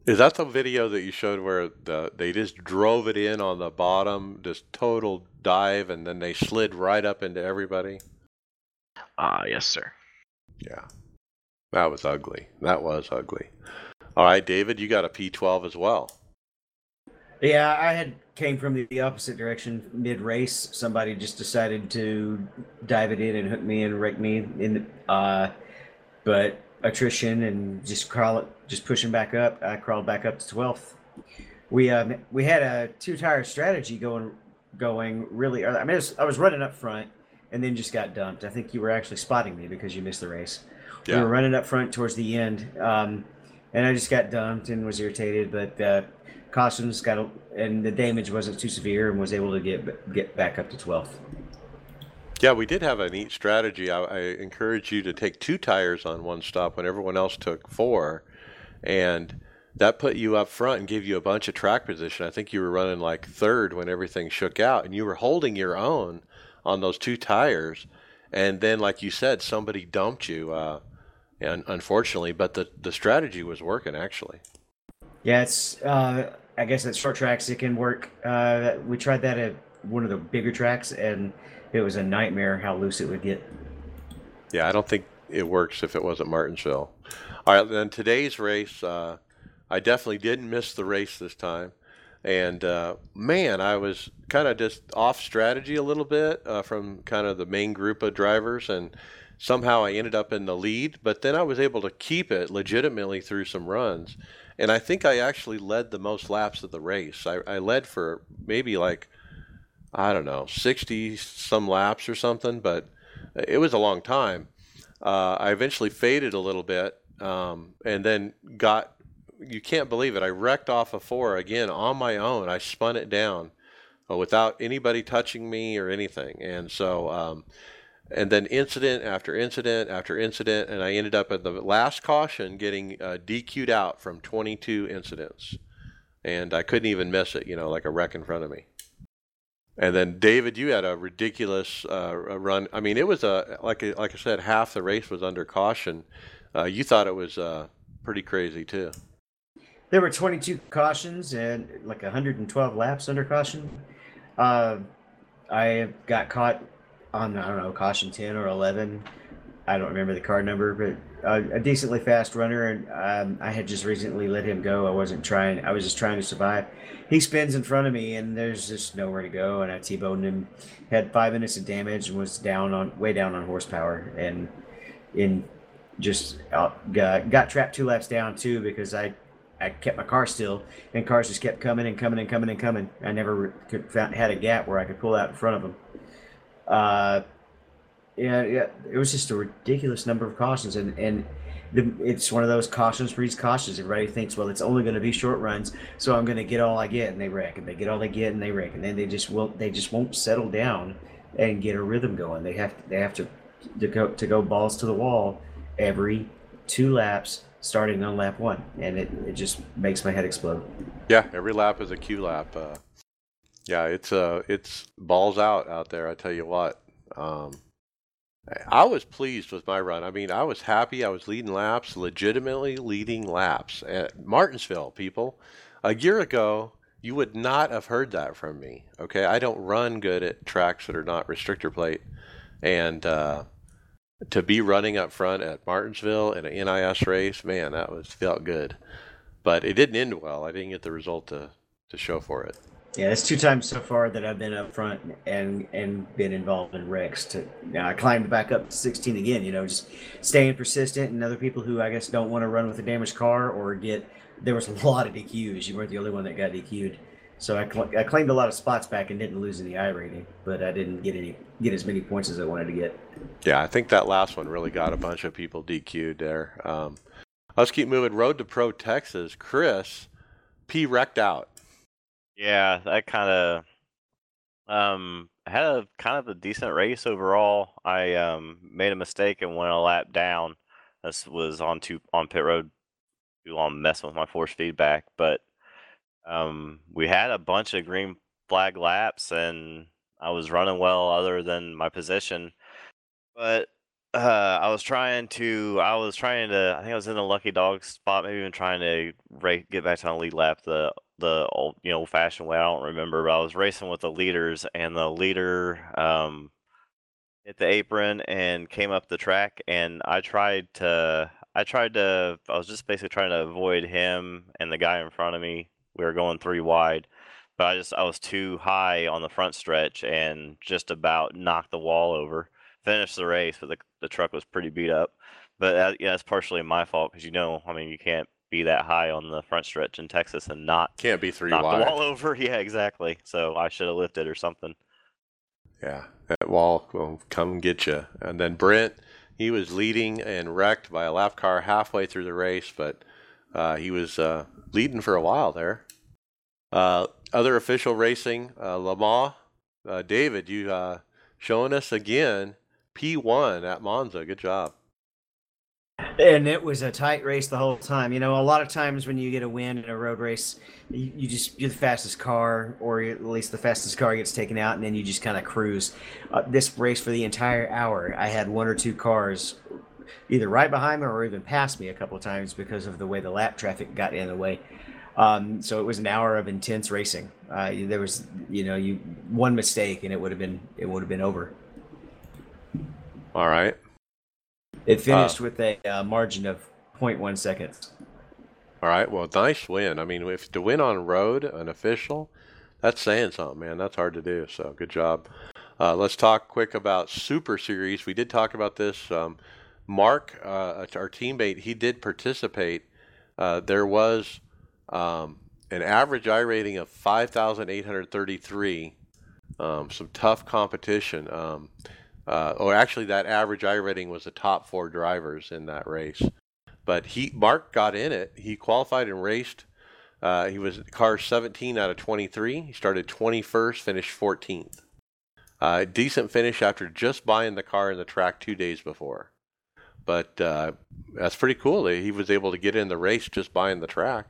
Is that the video that you showed where the they just drove it in on the bottom, just total dive, and then they slid right up into everybody? Ah, yes, sir. Yeah, that was ugly. That was ugly. All right, David, you got a P12 as well. Yeah, I had came from the, the opposite direction mid race. Somebody just decided to dive it in and hook me and wreck me in. Uh, but attrition and just crawl it, just pushing back up. I crawled back up to twelfth. We um we had a two tire strategy going going really. early. I mean, was, I was running up front and then just got dumped. I think you were actually spotting me because you missed the race. We were running up front towards the end, um, and I just got dumped and was irritated. But uh, cautions got a, and the damage wasn't too severe and was able to get get back up to 12th. Yeah, we did have a neat strategy. I, I encourage you to take two tires on one stop when everyone else took four, and that put you up front and gave you a bunch of track position. I think you were running like third when everything shook out, and you were holding your own on those two tires. And then, like you said, somebody dumped you, uh, and unfortunately, but the the strategy was working actually. Yeah, it's uh, I guess at short tracks it can work. Uh, we tried that at one of the bigger tracks, and it was a nightmare how loose it would get. Yeah, I don't think it works if it wasn't Martinsville. All right, then today's race, uh, I definitely didn't miss the race this time. And uh, man, I was kind of just off strategy a little bit uh, from kind of the main group of drivers. And somehow I ended up in the lead, but then I was able to keep it legitimately through some runs. And I think I actually led the most laps of the race. I, I led for maybe like, I don't know, 60 some laps or something, but it was a long time. Uh, I eventually faded a little bit um, and then got, you can't believe it, I wrecked off a four again on my own. I spun it down uh, without anybody touching me or anything. And so, um, and then incident after incident after incident, and I ended up at the last caution getting uh, DQ'd out from 22 incidents, and I couldn't even miss it, you know, like a wreck in front of me. And then David, you had a ridiculous uh, run. I mean, it was a like like I said, half the race was under caution. Uh, you thought it was uh, pretty crazy too. There were 22 cautions and like 112 laps under caution. Uh, I got caught on I don't know caution 10 or 11. I don't remember the car number, but uh, a decently fast runner, and um, I had just recently let him go. I wasn't trying; I was just trying to survive. He spins in front of me, and there's just nowhere to go, and I t-boned him. Had five minutes of damage and was down on way down on horsepower, and in just uh, got, got trapped two laps down too because I I kept my car still, and cars just kept coming and coming and coming and coming. I never could found, had a gap where I could pull out in front of them. Uh, yeah, yeah, it was just a ridiculous number of cautions, and and the, it's one of those cautions breeds cautions. Everybody thinks, well, it's only going to be short runs, so I'm going to get all I get, and they wreck, and they get all they get, and they wreck, and then they just won't they just won't settle down and get a rhythm going. They have to, they have to to go to go balls to the wall every two laps starting on lap one, and it, it just makes my head explode. Yeah, every lap is a Q lap. Uh, yeah, it's uh, it's balls out out there. I tell you what. Um, I was pleased with my run. I mean, I was happy. I was leading laps, legitimately leading laps at Martinsville. People, a year ago, you would not have heard that from me. Okay, I don't run good at tracks that are not restrictor plate, and uh, to be running up front at Martinsville in an NIS race, man, that was felt good. But it didn't end well. I didn't get the result to to show for it. Yeah, it's two times so far that I've been up front and and been involved in wrecks. To know, I climbed back up to 16 again. You know, just staying persistent, and other people who I guess don't want to run with a damaged car or get. There was a [laughs] lot of DQs. You weren't the only one that got DQ'd. So I, cl- I claimed a lot of spots back and didn't lose any I rating, but I didn't get any get as many points as I wanted to get. Yeah, I think that last one really got a bunch of people DQ'd there. Um, let's keep moving. Road to Pro Texas. Chris P wrecked out. Yeah, that kind of um had a kind of a decent race overall. I um made a mistake and went a lap down. This was on two on pit road too long messing with my force feedback, but um we had a bunch of green flag laps and I was running well other than my position. But uh, I was trying to. I was trying to. I think I was in the lucky dog spot, maybe even trying to get back to the lead lap the the old you know old fashioned way. I don't remember, but I was racing with the leaders, and the leader um, hit the apron and came up the track, and I tried to. I tried to. I was just basically trying to avoid him and the guy in front of me. We were going three wide, but I just I was too high on the front stretch and just about knocked the wall over. Finished the race, but the the truck was pretty beat up. But uh, yeah, that's partially my fault because you know, I mean, you can't be that high on the front stretch in Texas and not Can't be three knock wide. the wall [laughs] over. Yeah, exactly. So I should have lifted or something. Yeah, that wall will come get you. And then Brent, he was leading and wrecked by a lap car halfway through the race, but uh, he was uh, leading for a while there. Uh, other official racing, uh, Le Mans. Uh, David, you uh, showing us again P1 at Monza. Good job. And it was a tight race the whole time. You know, a lot of times when you get a win in a road race, you, you just you're the fastest car, or at least the fastest car gets taken out, and then you just kind of cruise. Uh, this race for the entire hour, I had one or two cars either right behind me or even past me a couple of times because of the way the lap traffic got in the way. Um, so it was an hour of intense racing. Uh, there was, you know, you one mistake and it would have been it would have been over. All right. It finished with a uh, margin of 0.1 seconds. All right. Well, nice win. I mean, if to win on road, an official, that's saying something, man. That's hard to do. So good job. Uh, let's talk quick about Super Series. We did talk about this. Um, Mark, uh, our teammate, he did participate. Uh, there was um, an average I rating of 5,833. Um, some tough competition. Um, uh, or actually, that average I rating was the top four drivers in that race. But he, Mark, got in it. He qualified and raced. Uh, he was car 17 out of 23. He started 21st, finished 14th. Uh, decent finish after just buying the car in the track two days before. But uh, that's pretty cool. that He was able to get in the race just buying the track.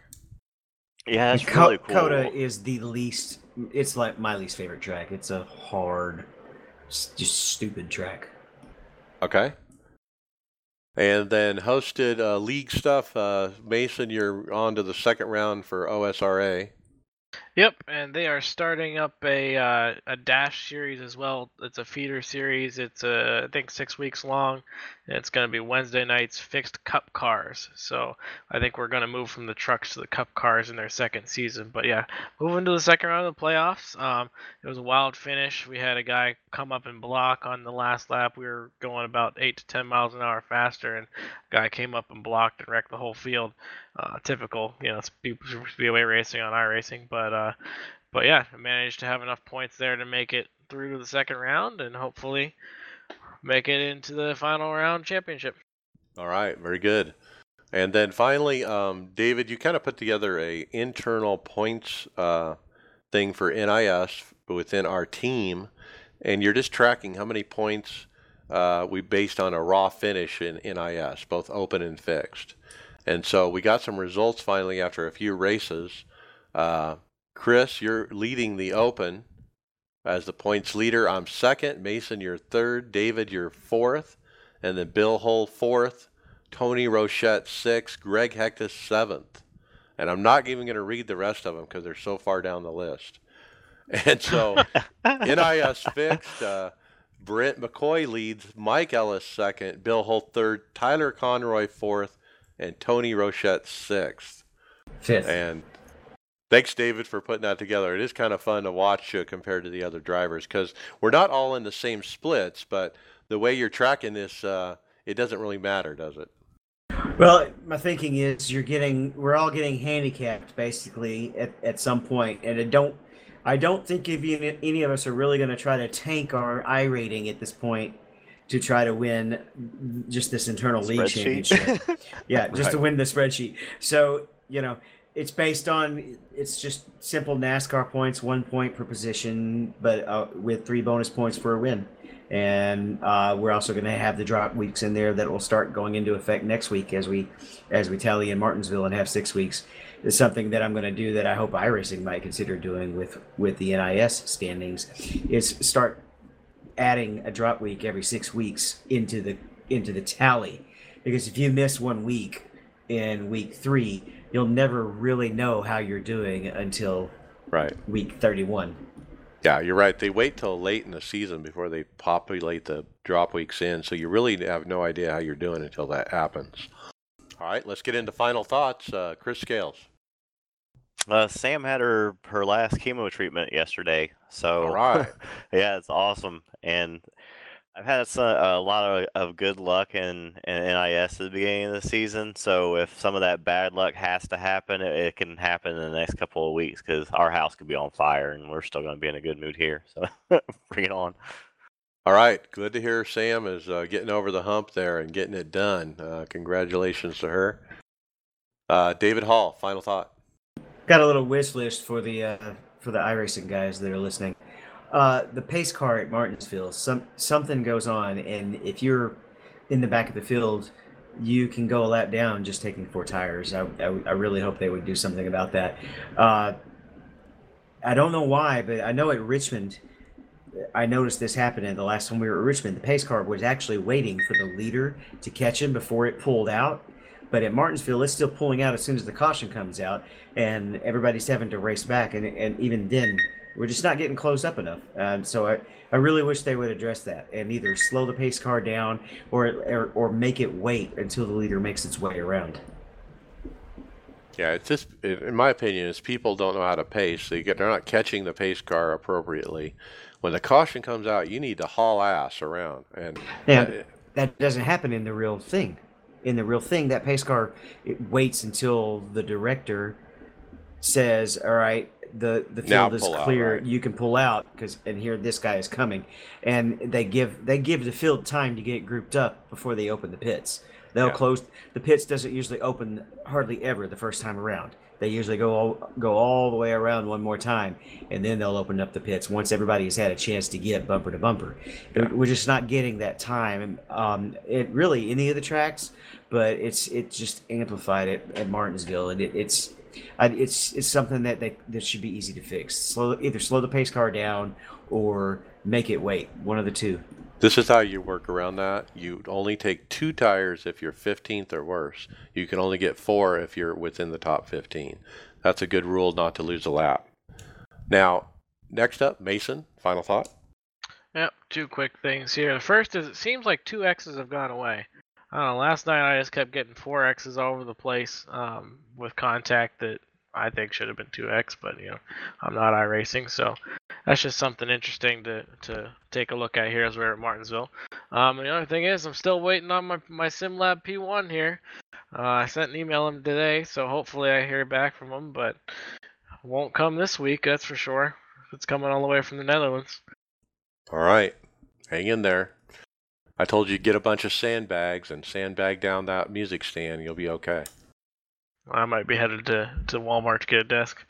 Yeah, that's And Co- really cool. COTA is the least. It's like my least favorite track. It's a hard, just stupid track. Okay. And then hosted uh, league stuff. Uh, Mason, you're on to the second round for OSRA. Yep, and they are starting up a uh, a dash series as well. It's a feeder series. It's uh, I think six weeks long, and it's going to be Wednesday nights fixed Cup cars. So I think we're going to move from the trucks to the Cup cars in their second season. But yeah, moving to the second round of the playoffs. Um, it was a wild finish. We had a guy come up and block on the last lap. We were going about eight to ten miles an hour faster, and a guy came up and blocked and wrecked the whole field. Uh, typical, you know, speed- speedway racing on iRacing, but uh, but yeah, I managed to have enough points there to make it through to the second round and hopefully make it into the final round championship. All right, very good. And then finally, um, David, you kind of put together a internal points uh, thing for NIS within our team, and you're just tracking how many points uh, we based on a raw finish in NIS, both open and fixed. And so we got some results finally after a few races. Uh, Chris, you're leading the open as the points leader. I'm second. Mason, you're third. David, you're fourth. And then Bill Hull, fourth. Tony Rochette, sixth. Greg Hectus, seventh. And I'm not even going to read the rest of them because they're so far down the list. [laughs] And so NIS fixed. Uh, Brent McCoy leads. Mike Ellis second. Bill Holt third. Tyler Conroy fourth. And Tony Rochette sixth. Fifth. And thanks, David, for putting that together. It is kind of fun to watch uh, compared to the other drivers because we're not all in the same splits, but the way you're tracking this, uh, it doesn't really matter, does it? Well, my thinking is you're getting we're all getting handicapped basically at, at some point, and I don't I don't think if any, any of us are really going to try to tank our I rating at this point to try to win just this internal league Spreadsheet. championship. [laughs] Yeah, just to win the spreadsheet. So you know it's based on it's just simple NASCAR points, one point per position, but uh, with three bonus points for a win. And uh, we're also going to have the drop weeks in there that will start going into effect next week as we as we tally in Martinsville and have six weeks. It's something that I'm going to do that I hope iRacing might consider doing with with the NIS standings is start adding a drop week every six weeks into the into the tally because if you miss one week in week three you'll never really know how you're doing until Right. week 31 Yeah, you're right. They wait till late in the season before they populate the drop weeks in, so you really have no idea how you're doing until that happens. All right, let's get into final thoughts. Uh, Chris Scales. Uh, Sam had her her last chemo treatment yesterday, so All right. [laughs] yeah, it's awesome. And I've had some, a lot of, of good luck in, in NIS at the beginning of the season. So if some of that bad luck has to happen, it, it can happen in the next couple of weeks because our house could be on fire and we're still going to be in a good mood here. So [laughs] bring it on. All right, good to hear Sam is uh, getting over the hump there and getting it done. Uh, congratulations to her. Uh, David Hall, final thought. got a little wish list for the uh, for the iRacing guys that are listening. Uh, the pace car at Martinsville, some something goes on, and if you're in the back of the field, you can go a lap down just taking four tires. I, I, I really hope they would do something about that. Uh, I don't know why, but I know at Richmond, I noticed this happening the last time we were at Richmond. The pace car was actually waiting for the leader to catch him before it pulled out. But at Martinsville, it's still pulling out as soon as the caution comes out, and everybody's having to race back. And, and even then, we're just not getting close up enough. Um, so I, I really wish they would address that and either slow the pace car down or, or or make it wait until the leader makes its way around. Yeah, it's just, in my opinion, is people don't know how to pace. They get, they're not catching the pace car appropriately. When the caution comes out, you need to haul ass around. And Yeah, uh, that doesn't happen in the real thing. In the real thing, that pace car it waits until the director says, "All right, the the Now field is pull out, clear. right. You can pull out because and here this guy is coming." And they give they give the field time to get grouped up before they open the pits. They'll Yeah. close the pits. Doesn't usually open hardly ever the first time around. They usually go all, go all the way around one more time, and then they'll open up the pits once everybody has had a chance to get bumper to bumper. We're just not getting that time. Um, it really any of the tracks, but it's it's just amplified it at Martinsville, and it, it's I, it's it's something that they, that should be easy to fix. Slow either slow the pace car down or make it wait. One of the two. This is how you work around that. You only take two tires if you're 15th or worse. You can only get four if you're within the top 15. That's a good rule not to lose a lap. Now, next up, Mason, final thought. Yep, two quick things here. The first is it seems like two X's have gone away. I don't know. Last night I just kept getting four X's all over the place um, with contact that I think should have been two X, but you know I'm not iRacing, so that's just something interesting to to take a look at here as we're at Martinsville. Um, the other thing is I'm still waiting on my my SimLab P1 here. Uh, I sent an email him today, so hopefully I hear back from him, but won't come this week, that's for sure. It's coming all the way from the Netherlands. All right, hang in there. I told you get a bunch of sandbags and sandbag down that music stand. You'll be okay. I might be headed to, to Walmart to get a desk.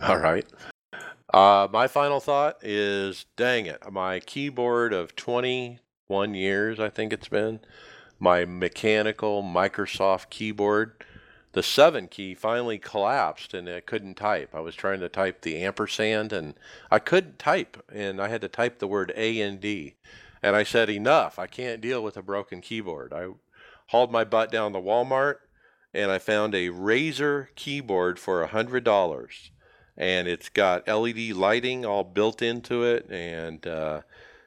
All right. Uh, my final thought is dang it. My keyboard of 21 years, I think it's been, my mechanical Microsoft keyboard, the 7 key finally collapsed and I couldn't type. I was trying to type the ampersand and I couldn't type and I had to type the word A and D. And I said, enough. I can't deal with a broken keyboard. I hauled my butt down to Walmart and I found a Razer keyboard for a hundred dollars, and it's got LED lighting all built into it, and uh,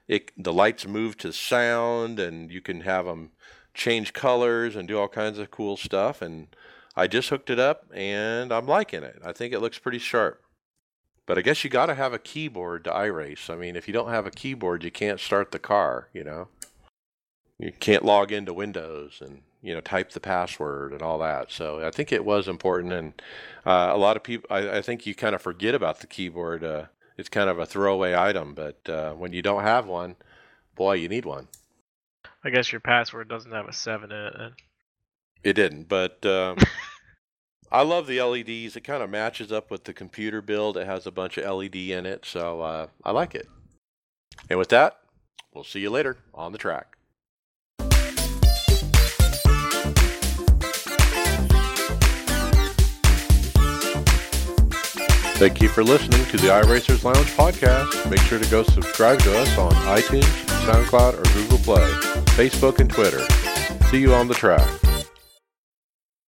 it the lights move to sound, and you can have them change colors and do all kinds of cool stuff. And I just hooked it up, and I'm liking it. I think it looks pretty sharp. But I guess you got to have a keyboard to iRace. I mean, if you don't have a keyboard, you can't start the car. You know, you can't log into Windows and you know type the password and all that. So I think it was important, and uh, a lot of people. I, I think you kind of forget about the keyboard. Uh, it's kind of a throwaway item, but uh, when you don't have one, boy, you need one. I guess your password doesn't have a seven in it. Then. It didn't, but um, [laughs] I love the LEDs. It kind of matches up with the computer build. It has a bunch of LED in it, so uh, I like it. And with that, we'll see you later on the track. Thank you for listening to the iRacers Lounge podcast. Make sure to go subscribe to us on iTunes, SoundCloud, or Google Play, Facebook, and Twitter. See you on the track.